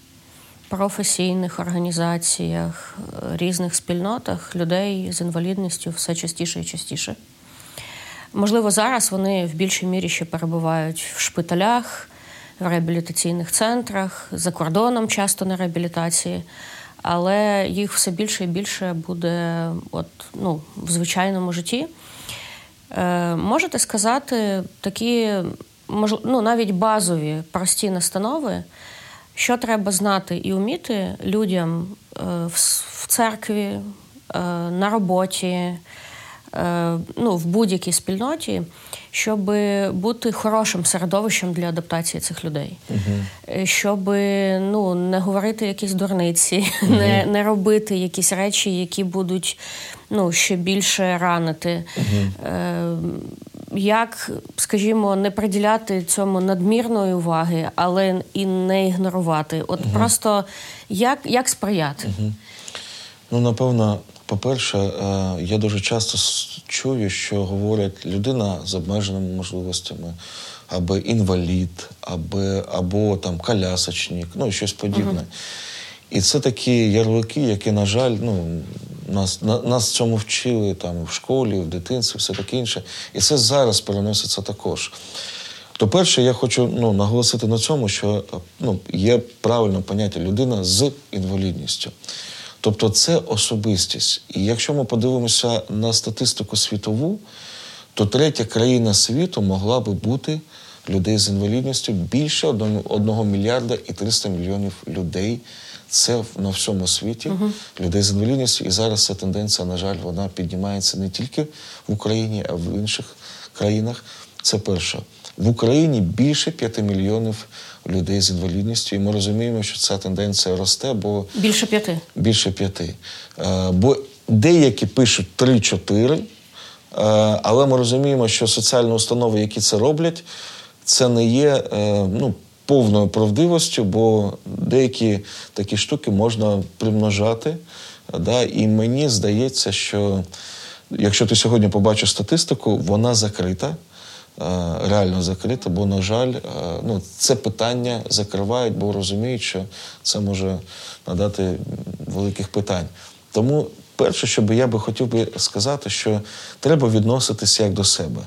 професійних організаціях, різних спільнотах людей з інвалідністю все частіше і частіше. Можливо, зараз вони в більшій мірі ще перебувають в шпиталях, в реабілітаційних центрах, за кордоном часто на реабілітації, але їх все більше і більше буде от, ну, в звичайному житті. Е, Можете сказати такі, ну, навіть базові прості настанови, що треба знати і вміти людям е, в, в церкві, е, на роботі. Е, ну, в будь-якій спільноті, щоб бути хорошим середовищем для адаптації цих людей, угу. щоб ну, не говорити якісь дурниці, угу. не не робити якісь речі, які будуть ну, ще більше ранити. Угу. Як, скажімо, не приділяти цьому надмірної уваги, але і не ігнорувати. От просто як як сприяти? Ну, напевно, по-перше, е, я дуже часто чую, що говорять людина з обмеженими можливостями, або інвалід, або, або там колясочник, ну щось подібне. Uh-huh. І це такі ярлики, які, на жаль, ну, нас на, нас цьому вчили там в школі, в дитинстві, все таке інше. І це зараз переноситься також. То перше, я хочу ну, наголосити на цьому, що ну, є правильне поняття людина з інвалідністю. Тобто це особистість. І якщо ми подивимося на статистику світову, то третя країна світу могла би бути людей з інвалідністю більше 1 мільярда і 300 мільйонів людей. Це на всьому світі uh людей з інвалідністю. І зараз ця тенденція, на жаль, вона піднімається не тільки в Україні, а в інших країнах. Це перше. В Україні більше 5 мільйонів людей з інвалідністю, і ми розуміємо, що ця тенденція росте, бо більше п'яти. Більше п'яти. Е, бо деякі пишуть 3-4, е, але ми розуміємо, що соціальні установи, які це роблять, це не є е, ну, повною правдивостю, бо деякі такі штуки можна примножати. Да? І мені здається, що якщо ти сьогодні побачиш статистику, вона закрита. Е, реально закрита, бо, на жаль, е, ну, це питання закривають, бо розуміють, що це може надати великих питань. Тому перше, що би я би хотів би сказати, що треба відноситися як до себе.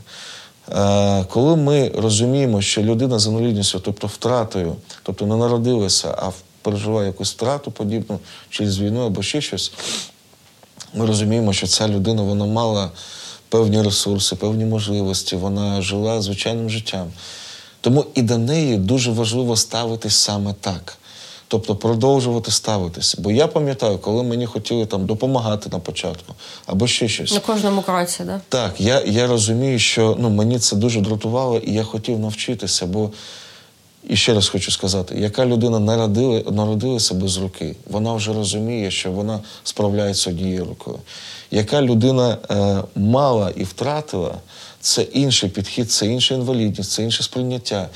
Е, коли ми розуміємо, що людина з інвалідністю, тобто втратою, тобто не народилася, а переживає якусь втрату подібну через війну або ще щось, ми розуміємо, що ця людина вона мала певні ресурси, певні можливості. Вона жила звичайним життям. Тому і до неї дуже важливо ставитись саме так. Тобто продовжувати ставитися. Бо я пам'ятаю, коли мені хотіли там допомагати на початку або ще щось. На кожному кроці, да? Так, я я розумію, що ну, мені це дуже дратувало, і я хотів навчитися. Бо, і ще раз хочу сказати, яка людина народила, народилася без руки, вона вже розуміє, що вона справляється однією рукою яка людина е, мала і втратила, це інший підхід, це інша інвалідність, це інше сприйняття.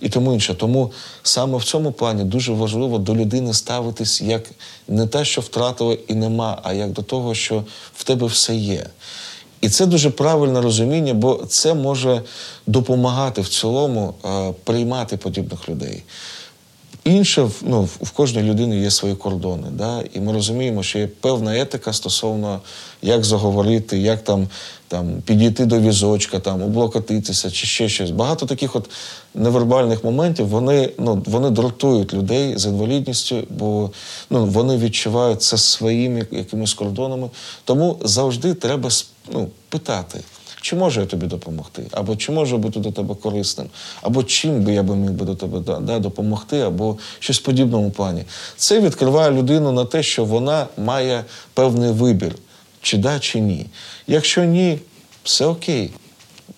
і тому інше. Тому саме в цьому плані дуже важливо до людини ставитись як не те, що втратила і нема, а як до того, що в тебе все є. І це дуже правильне розуміння, бо це може допомагати в цілому е, приймати подібних людей. Інше ну, в кожній людини є свої кордони. Да? І ми розуміємо, що є певна етика стосовно як заговорити, як там там підійти до візочка, там облокотитися чи ще щось. Багато таких от невербальних моментів вони ну, вони дратують людей з інвалідністю, бо ну, вони відчувають це своїми якимись кордонами. Тому завжди треба ну, питати. Чи можу я тобі допомогти? Або чи можу бути до тебе корисним, або чим би я би міг би до тебе да, допомогти, або щось в подібному плані. Це відкриває людину на те, що вона має певний вибір, чи да, чи ні. Якщо ні, все окей.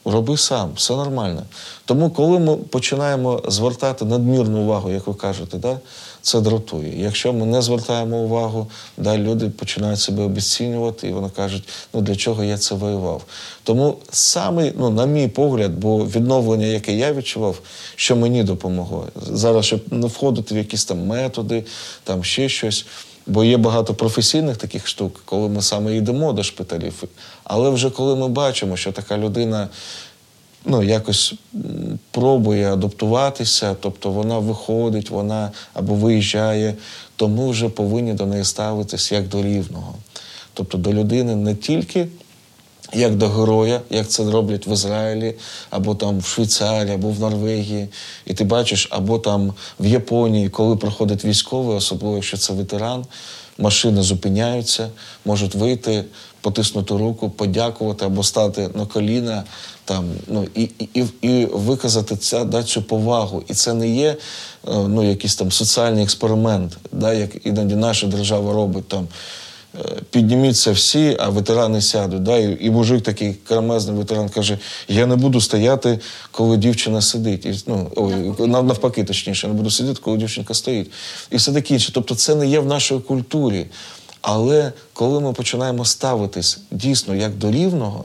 Роби сам, все нормально. Тому, коли ми починаємо звертати надмірну увагу, як ви кажете, да, це дратує. Якщо ми не звертаємо увагу, да, люди починають себе обіцінювати, і вони кажуть, ну для чого я це воював. Тому саме, ну, на мій погляд, бо відновлення, яке я відчував, що мені допомогло. Зараз, щоб не входити в якісь там методи, там ще щось. Бо є багато професійних таких штук, коли ми саме йдемо до шпиталів. Але вже коли ми бачимо, що така людина ну, якось пробує адаптуватися, тобто вона виходить, вона або виїжджає, то ми вже повинні до неї ставитись як до рівного. Тобто до людини не тільки як до героя, як це роблять в Ізраїлі, або там в Швейцарії, або в Норвегії. І ти бачиш, або там в Японії, коли проходить військовий, особливо якщо це ветеран, машини зупиняються, можуть вийти, потиснути руку, подякувати або стати на коліна там, ну, і і, і виказати ця, да, цю повагу. І це не є е, ну, якийсь там соціальний експеримент, да, як іноді наша держава робить там. Е, підніміться всі, а ветерани сядуть. Да? І і мужик такий карамезний ветеран каже: Я не буду стояти, коли дівчина сидить. І, ну, ой, Навпаки, точніше, я не буду сидіти, коли дівчинка стоїть. І все таке інше. Тобто, це не є в нашій культурі. Але коли ми починаємо ставитись дійсно як до рівного,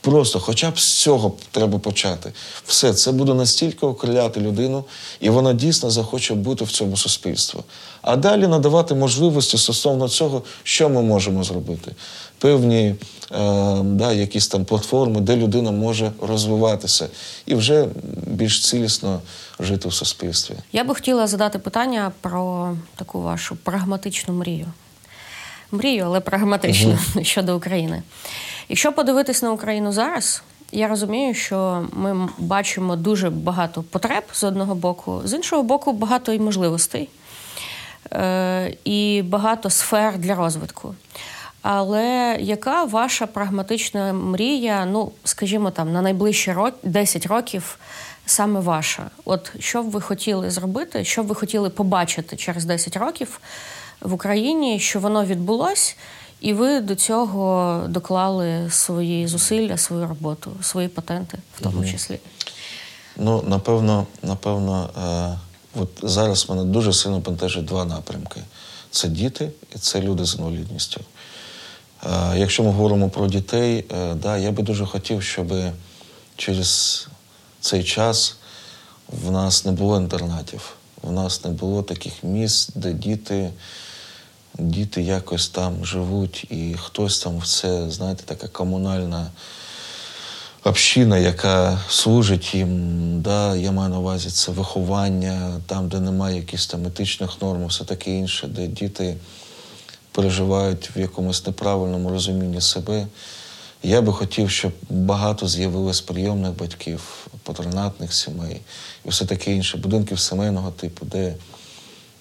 Просто, хоча б з цього треба почати. Все це буде настільки окриляти людину, і вона дійсно захоче бути в цьому суспільстві. А далі надавати можливості стосовно цього, що ми можемо зробити. Певні е, да, якісь там платформи, де людина може розвиватися і вже більш цілісно жити в суспільстві. Я би хотіла задати питання про таку вашу прагматичну мрію. Мрію, але прагматичну угу. щодо України. Якщо подивитись на Україну зараз, я розумію, що ми бачимо дуже багато потреб з одного боку, з іншого боку, багато і можливостей е, і багато сфер для розвитку. Але яка ваша прагматична мрія, ну, скажімо, там на найближчі рок, 10 років саме ваша? От що б ви хотіли зробити, що б ви хотіли побачити через 10 років в Україні, що воно відбулось? І ви до цього доклали свої зусилля, свою роботу, свої патенти, в тому числі. Ну, напевно, напевно, е, от зараз мене дуже сильно бентежить два напрямки: це діти і це люди з інвалідністю. Е, якщо ми говоримо про дітей, е, да, я би дуже хотів, щоб через цей час в нас не було інтернатів, в нас не було таких місць, де діти діти якось там живуть, і хтось там це, знаєте, така комунальна община, яка служить їм. Да, Я маю на увазі це виховання, там, де немає якихось там етичних норм, все таке інше, де діти переживають в якомусь неправильному розумінні себе. Я би хотів, щоб багато з'явилось прийомних батьків, патронатних сімей і все таке інше, будинків сімейного типу, де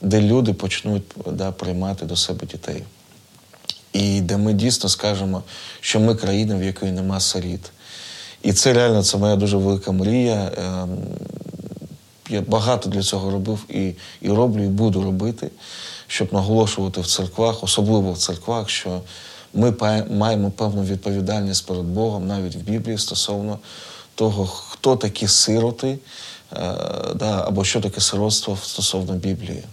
де люди почнуть да, приймати до себе дітей. І де ми дійсно скажемо, що ми країна, в якої нема сиріт. І це реально це моя дуже велика мрія. Ем, я багато для цього робив і і роблю, і буду робити, щоб наголошувати в церквах, особливо в церквах, що ми маємо певну відповідальність перед Богом навіть в Біблії стосовно того, хто такі сироти, е, або що таке сиротство стосовно Біблії.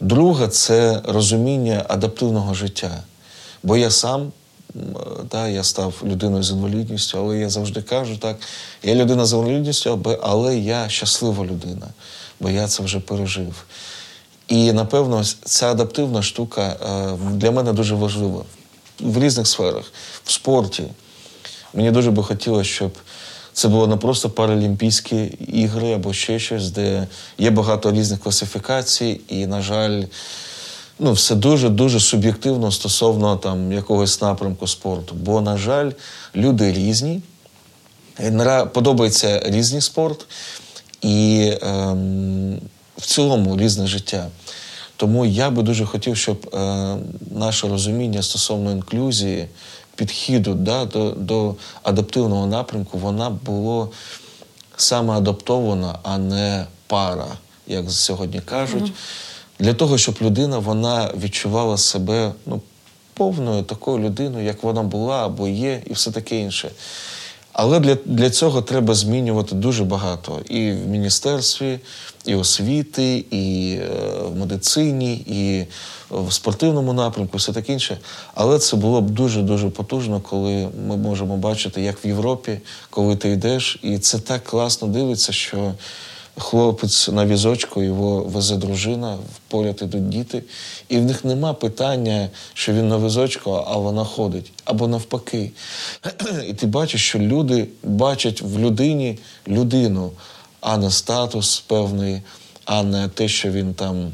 Друге це розуміння адаптивного життя. Бо я сам да, я став людиною з інвалідністю, але я завжди кажу так: я людина з інвалідністю, але я щаслива людина, бо я це вже пережив. І напевно, ця адаптивна штука е, для мене дуже важлива в різних сферах, в спорті. Мені дуже би хотілося, щоб це було не просто паралімпійські ігри або ще щось, де є багато різних класифікацій, і, на жаль, ну, все дуже-дуже суб'єктивно стосовно там якогось напрямку спорту. Бо, на жаль, люди різні, подобається різний спорт і ем, в цілому різне життя. Тому я би дуже хотів, щоб е, наше розуміння стосовно інклюзії, підходу да, до до адаптивного напрямку, вона була саме адаптована, а не пара, як сьогодні кажуть. Mm-hmm. Для того, щоб людина вона відчувала себе ну, повною такою людиною, як вона була або є, і все таке інше. Але для для цього треба змінювати дуже багато і в міністерстві, і освіти, і е, в медицині, і в спортивному напрямку, все таке інше. Але це було б дуже дуже потужно, коли ми можемо бачити, як в Європі, коли ти йдеш, і це так класно дивиться, що хлопець на візочку, його везе дружина, поряд ідуть діти, і в них нема питання, що він на візочку, а вона ходить. Або навпаки. І ти бачиш, що люди бачать в людині людину, а не статус певний, а не те, що він там.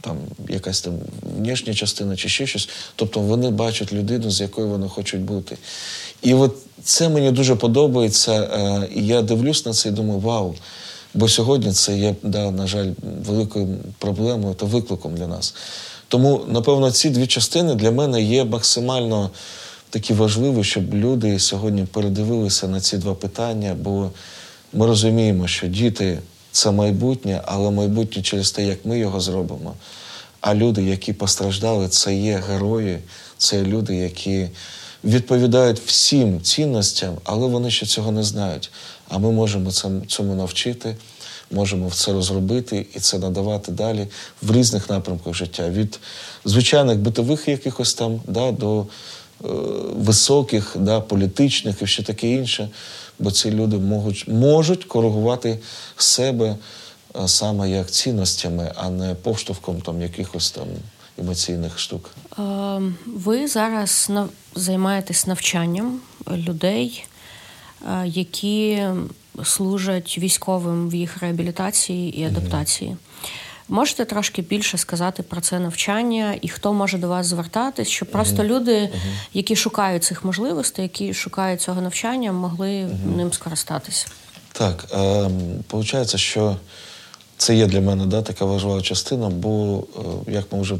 Там якась там внішня частина чи ще щось. Тобто вони бачать людину, з якою вони хочуть бути. І от це мені дуже подобається. Е, і я дивлюсь на це і думаю, вау, Бо сьогодні це є, да, на жаль, великою проблемою та викликом для нас. Тому, напевно, ці дві частини для мене є максимально такі важливі, щоб люди сьогодні передивилися на ці два питання, бо ми розуміємо, що діти це майбутнє, але майбутнє через те, як ми його зробимо. А люди, які постраждали, це є герої, це люди, які відповідають всім цінностям, але вони ще цього не знають. А ми можемо цьому навчити, можемо це розробити і це надавати далі в різних напрямках життя. Від звичайних битових якихось там да, до е, високих, да, політичних і все таке інше. Бо ці люди можуть, можуть коригувати себе е, саме як цінностями, а не поштовхом там якихось там емоційних штук. Ем, ви зараз займаєтесь навчанням людей. Е, які служать військовим в їх реабілітації і адаптації. Можете трошки більше сказати про це навчання і хто може до вас звертатись, щоб просто люди, які шукають цих можливостей, які шукають цього навчання, могли ним скористатися? Так, е, виходить, що це є для мене да, така важлива частина, бо, е, як ми вже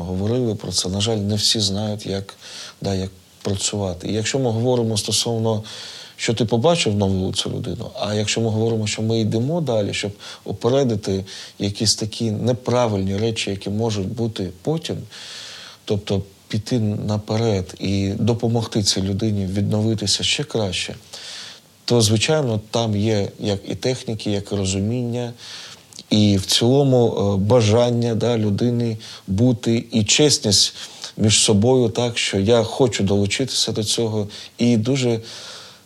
говорили про це, на жаль, не всі знають, як, да, як працювати. І якщо ми говоримо стосовно що ти побачив нову цю людину. А якщо ми говоримо, що ми йдемо далі, щоб опередити якісь такі неправильні речі, які можуть бути потім, тобто піти наперед і допомогти цій людині відновитися ще краще, то звичайно там є як і техніки, як і розуміння. І в цілому е, бажання да, людини бути і чесність між собою, так що я хочу долучитися до цього, і дуже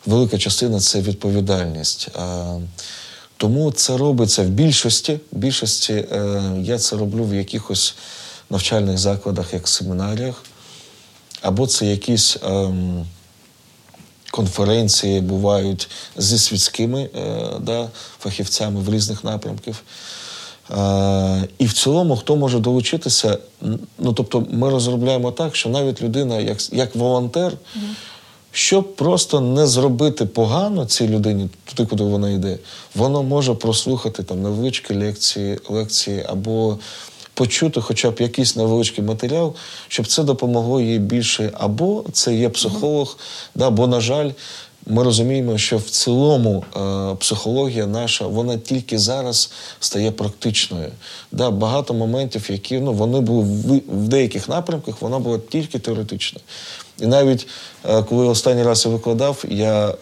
велика частина це відповідальність. Тому це робиться в більшості. В більшості е, я це роблю в якихось навчальних закладах, як семінаріях, або це якісь ем, конференції бувають зі світськими е, да, фахівцями в різних напрямках. Е, і в цілому, хто може долучитися, ну тобто, ми розробляємо так, що навіть людина, як як волонтер, mm щоб просто не зробити погано цій людині, туди, куди вона йде, воно може прослухати там невеличкі лекції, лекції або почути хоча б якийсь невеличкий матеріал, щоб це допомогло їй більше. Або це є психолог, да, бо, на жаль, ми розуміємо, що в цілому е, психологія наша вона тільки зараз стає практичною. Да, Багато моментів, які ну, вони були в, в деяких напрямках, вона була тільки теоретична. І навіть е, коли останній раз я викладав, я е,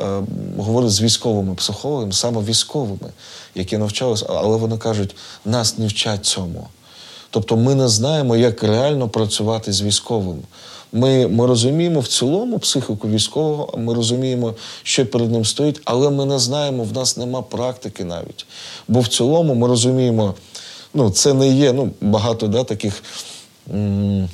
говорив з військовими психологами, саме військовими, які навчалися, але вони кажуть, нас не вчать цьому. Тобто ми не знаємо, як реально працювати з військовим. Ми, ми розуміємо в цілому психіку військового, ми розуміємо, що перед ним стоїть, але ми не знаємо, в нас нема практики навіть. Бо в цілому ми розуміємо, ну це не є ну, багато да, таких. М-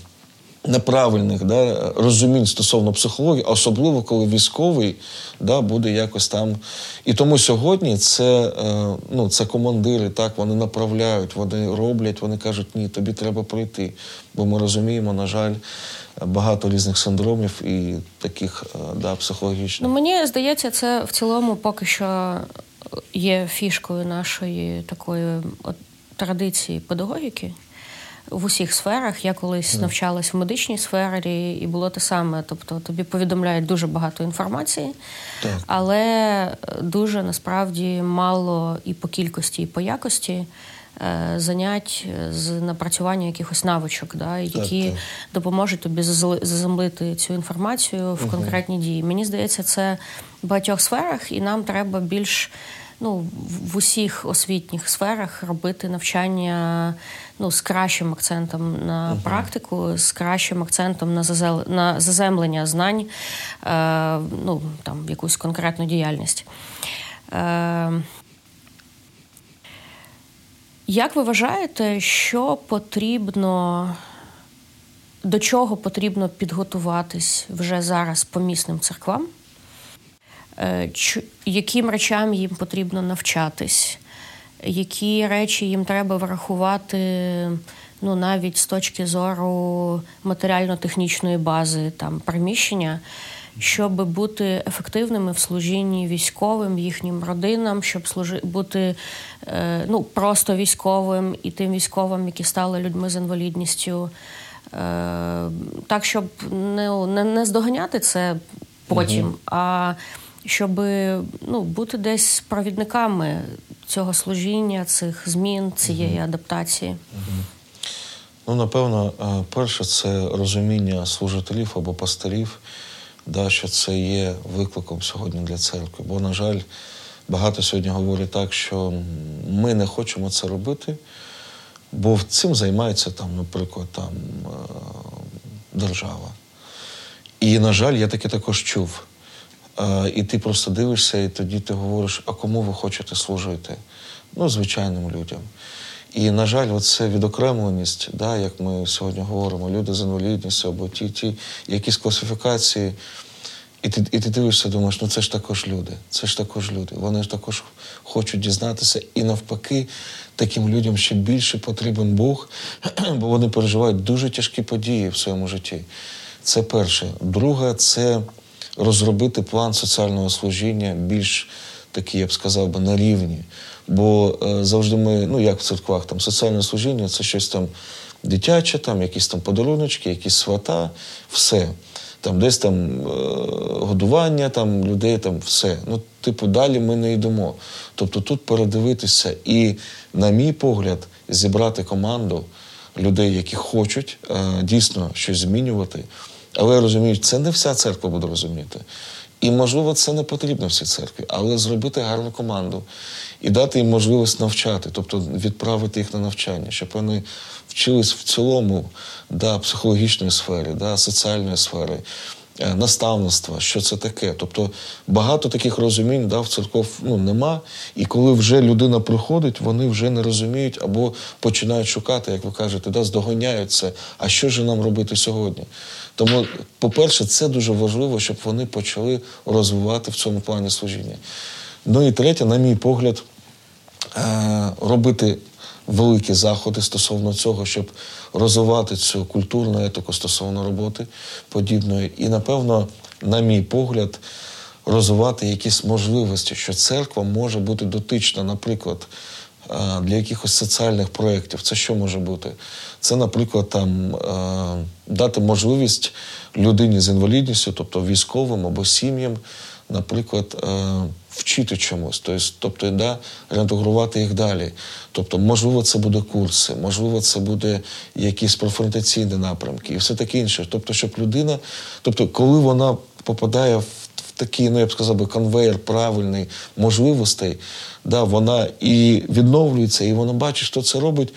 неправильних да, розумінь стосовно психології, особливо коли військовий да, буде якось там. І тому сьогодні це е, ну, це командири, так, вони направляють, вони роблять, вони кажуть, ні, тобі треба пройти. Бо ми розуміємо, на жаль, багато різних синдромів і таких е, да, психологічних. Ну, мені здається, це в цілому поки що є фішкою нашої такої от, традиції педагогіки в усіх сферах. Я колись mm. навчалась в медичній сфері, і було те саме. Тобто тобі повідомляють дуже багато інформації, так. але дуже насправді мало і по кількості, і по якості. Е, занять з напрацювання якихось навичок, да, які так, так. допоможуть тобі заземлити цю інформацію в конкретні угу. дії. Мені здається, це в багатьох сферах, і нам треба більш ну, в усіх освітніх сферах робити навчання ну, з кращим акцентом на uh-huh. практику, з кращим акцентом на зазел... на заземлення знань, е, ну, там, якусь конкретну діяльність. Е, Як ви вважаєте, що потрібно, до чого потрібно підготуватись вже зараз по місним церквам? Е, яким речам їм потрібно навчатись, які речі їм треба врахувати ну, навіть з точки зору матеріально-технічної бази там, приміщення, щоб бути ефективними в служінні військовим, їхнім родинам, щоб служи, бути е, ну, просто військовим і тим військовим, які стали людьми з інвалідністю. Е, так, щоб не, не, не здоганяти це потім, угу. а щоб ну, бути десь провідниками цього служіння, цих змін, цієї угу. адаптації. Угу. Ну, напевно, е, перше, це розуміння служителів або пастирів, да, що це є викликом сьогодні для церкви. Бо, на жаль, багато сьогодні говорять так, що ми не хочемо це робити, бо цим займається там, наприклад, там е, держава. І, на жаль, я таке також чув. І ти просто дивишся, і тоді ти говориш, а кому ви хочете служити? Ну, звичайним людям. І, на жаль, оце відокремленість, да, як ми сьогодні говоримо, люди з інвалідністю або ті, ті якісь класифікації. І ти і ти дивишся, думаєш, ну це ж також люди, це ж також люди. Вони ж також хочуть дізнатися. І навпаки, таким людям ще більше потрібен Бог, бо вони переживають дуже тяжкі події в своєму житті. Це перше. Друге, це розробити план соціального служіння більш такий, я б сказав би, на рівні. Бо е, завжди ми, ну як в церквах, там соціальне служіння це щось там дитяче, там якісь там подаруночки, якісь свата, все. Там десь там е, годування там людей, там все. Ну, типу, далі ми не йдемо. Тобто тут передивитися і, на мій погляд, зібрати команду людей, які хочуть е, дійсно щось змінювати. Але я розумію, це не вся церква буде розуміти. І, можливо, це не потрібно всій церкві, але зробити гарну команду і дати їм можливість навчати, тобто відправити їх на навчання, щоб вони вчились в цілому да, психологічної сфери, да, соціальної сфери. Е, наставництва, що це таке. Тобто багато таких розумінь да, в церков ну, нема. І коли вже людина приходить, вони вже не розуміють або починають шукати, як ви кажете, да, здоганяють. А що ж нам робити сьогодні? Тому, по-перше, це дуже важливо, щоб вони почали розвивати в цьому плані служіння. Ну і третє, на мій погляд, робити великі заходи стосовно цього, щоб розвивати цю культурну етику стосовно роботи подібної. І, напевно, на мій погляд, розвивати якісь можливості, що церква може бути дотична, наприклад. Для якихось соціальних проєктів. Це що може бути? Це, наприклад, там дати можливість людині з інвалідністю, тобто військовим або сім'ям, наприклад, вчити чомусь, тобто да, реінтегрувати їх далі. Тобто, можливо, це буде курси, можливо, це буде якісь профорієнтаційні напрямки і все таке інше. Тобто, щоб людина, тобто, коли вона попадає в такий, ну я б сказав би, конвейер правильний можливостей, да, вона і відновлюється, і вона бачить, що це робить.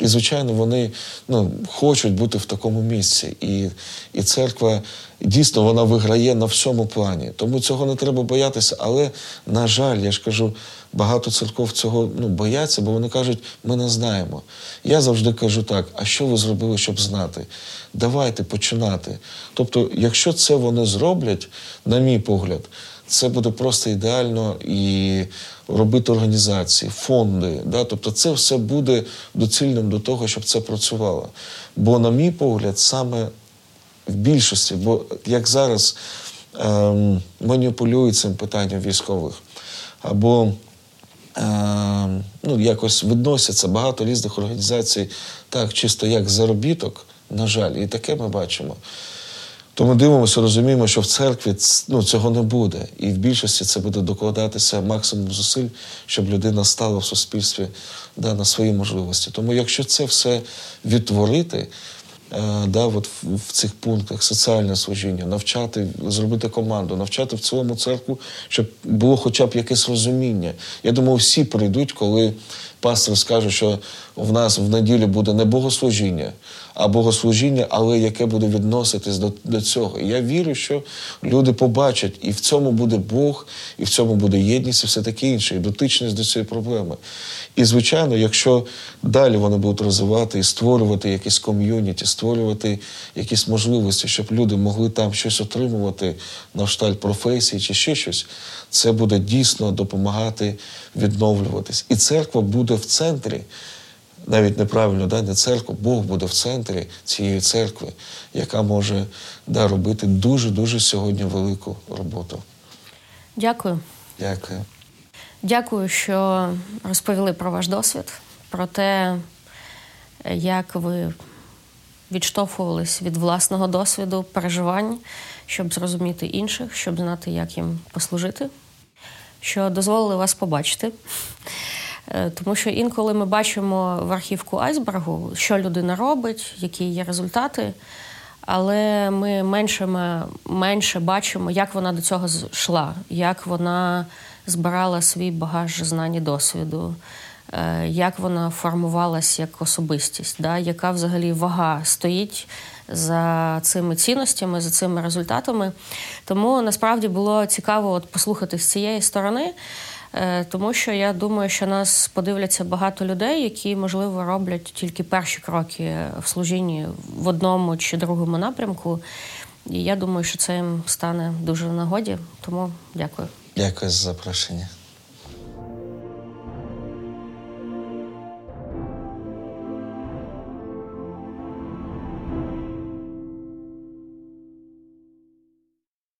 І, звичайно, вони ну, хочуть бути в такому місці. І, і церква дійсно вона виграє на всьому плані. Тому цього не треба боятися. Але, на жаль, я ж кажу, багато церков цього ну, бояться, бо вони кажуть, ми не знаємо. Я завжди кажу так: а що ви зробили, щоб знати? Давайте починати. Тобто, якщо це вони зроблять, на мій погляд, це буде просто ідеально і робити організації, фонди. Да? Тобто це все буде доцільним до того, щоб це працювало. Бо, на мій погляд, саме в більшості, бо як зараз ем, маніпулюють цим питанням військових, або ем, ну, якось відносяться багато різних організацій, так, чисто як заробіток, на жаль, і таке ми бачимо. То ми дивимося, розуміємо, що в церкві ну, цього не буде. І в більшості це буде докладатися максимум зусиль, щоб людина стала в суспільстві да, на свої можливості. Тому якщо це все відтворити, е, да, от в, в цих пунктах соціальне служіння, навчати, зробити команду, навчати в цілому церкву, щоб було хоча б якесь розуміння. Я думаю, всі прийдуть, коли пастор скаже, що в нас в неділю буде не богослужіння, а богослужіння, але яке буде відноситись до, до цього. Я вірю, що люди побачать, і в цьому буде Бог, і в цьому буде єдність, і все таке інше, і дотичність до цієї проблеми. І, звичайно, якщо далі вони будуть розвивати і створювати якісь ком'юніті, створювати якісь можливості, щоб люди могли там щось отримувати на шталь професії чи ще щось, це буде дійсно допомагати відновлюватись. І церква буде в центрі навіть неправильно, да, не церква, Бог буде в центрі цієї церкви, яка може да, робити дуже-дуже сьогодні велику роботу. Дякую. Дякую. Дякую, що розповіли про ваш досвід, про те, як ви відштовхувались від власного досвіду, переживань, щоб зрозуміти інших, щоб знати, як їм послужити, що дозволили вас побачити. Е, тому що інколи ми бачимо в архівку айсбергу, що людина робить, які є результати, але ми менше, менше бачимо, як вона до цього йшла, як вона збирала свій багаж знань і досвіду, е, як вона формувалась як особистість, да, яка взагалі вага стоїть. За цими цінностями, за цими результатами. Тому насправді було цікаво от послухати з цієї сторони. Е, тому що я думаю, що нас подивляться багато людей, які можливо роблять тільки перші кроки в служінні в одному чи другому напрямку. І я думаю, що це їм стане дуже в нагоді. Тому дякую. Дякую за запрошення.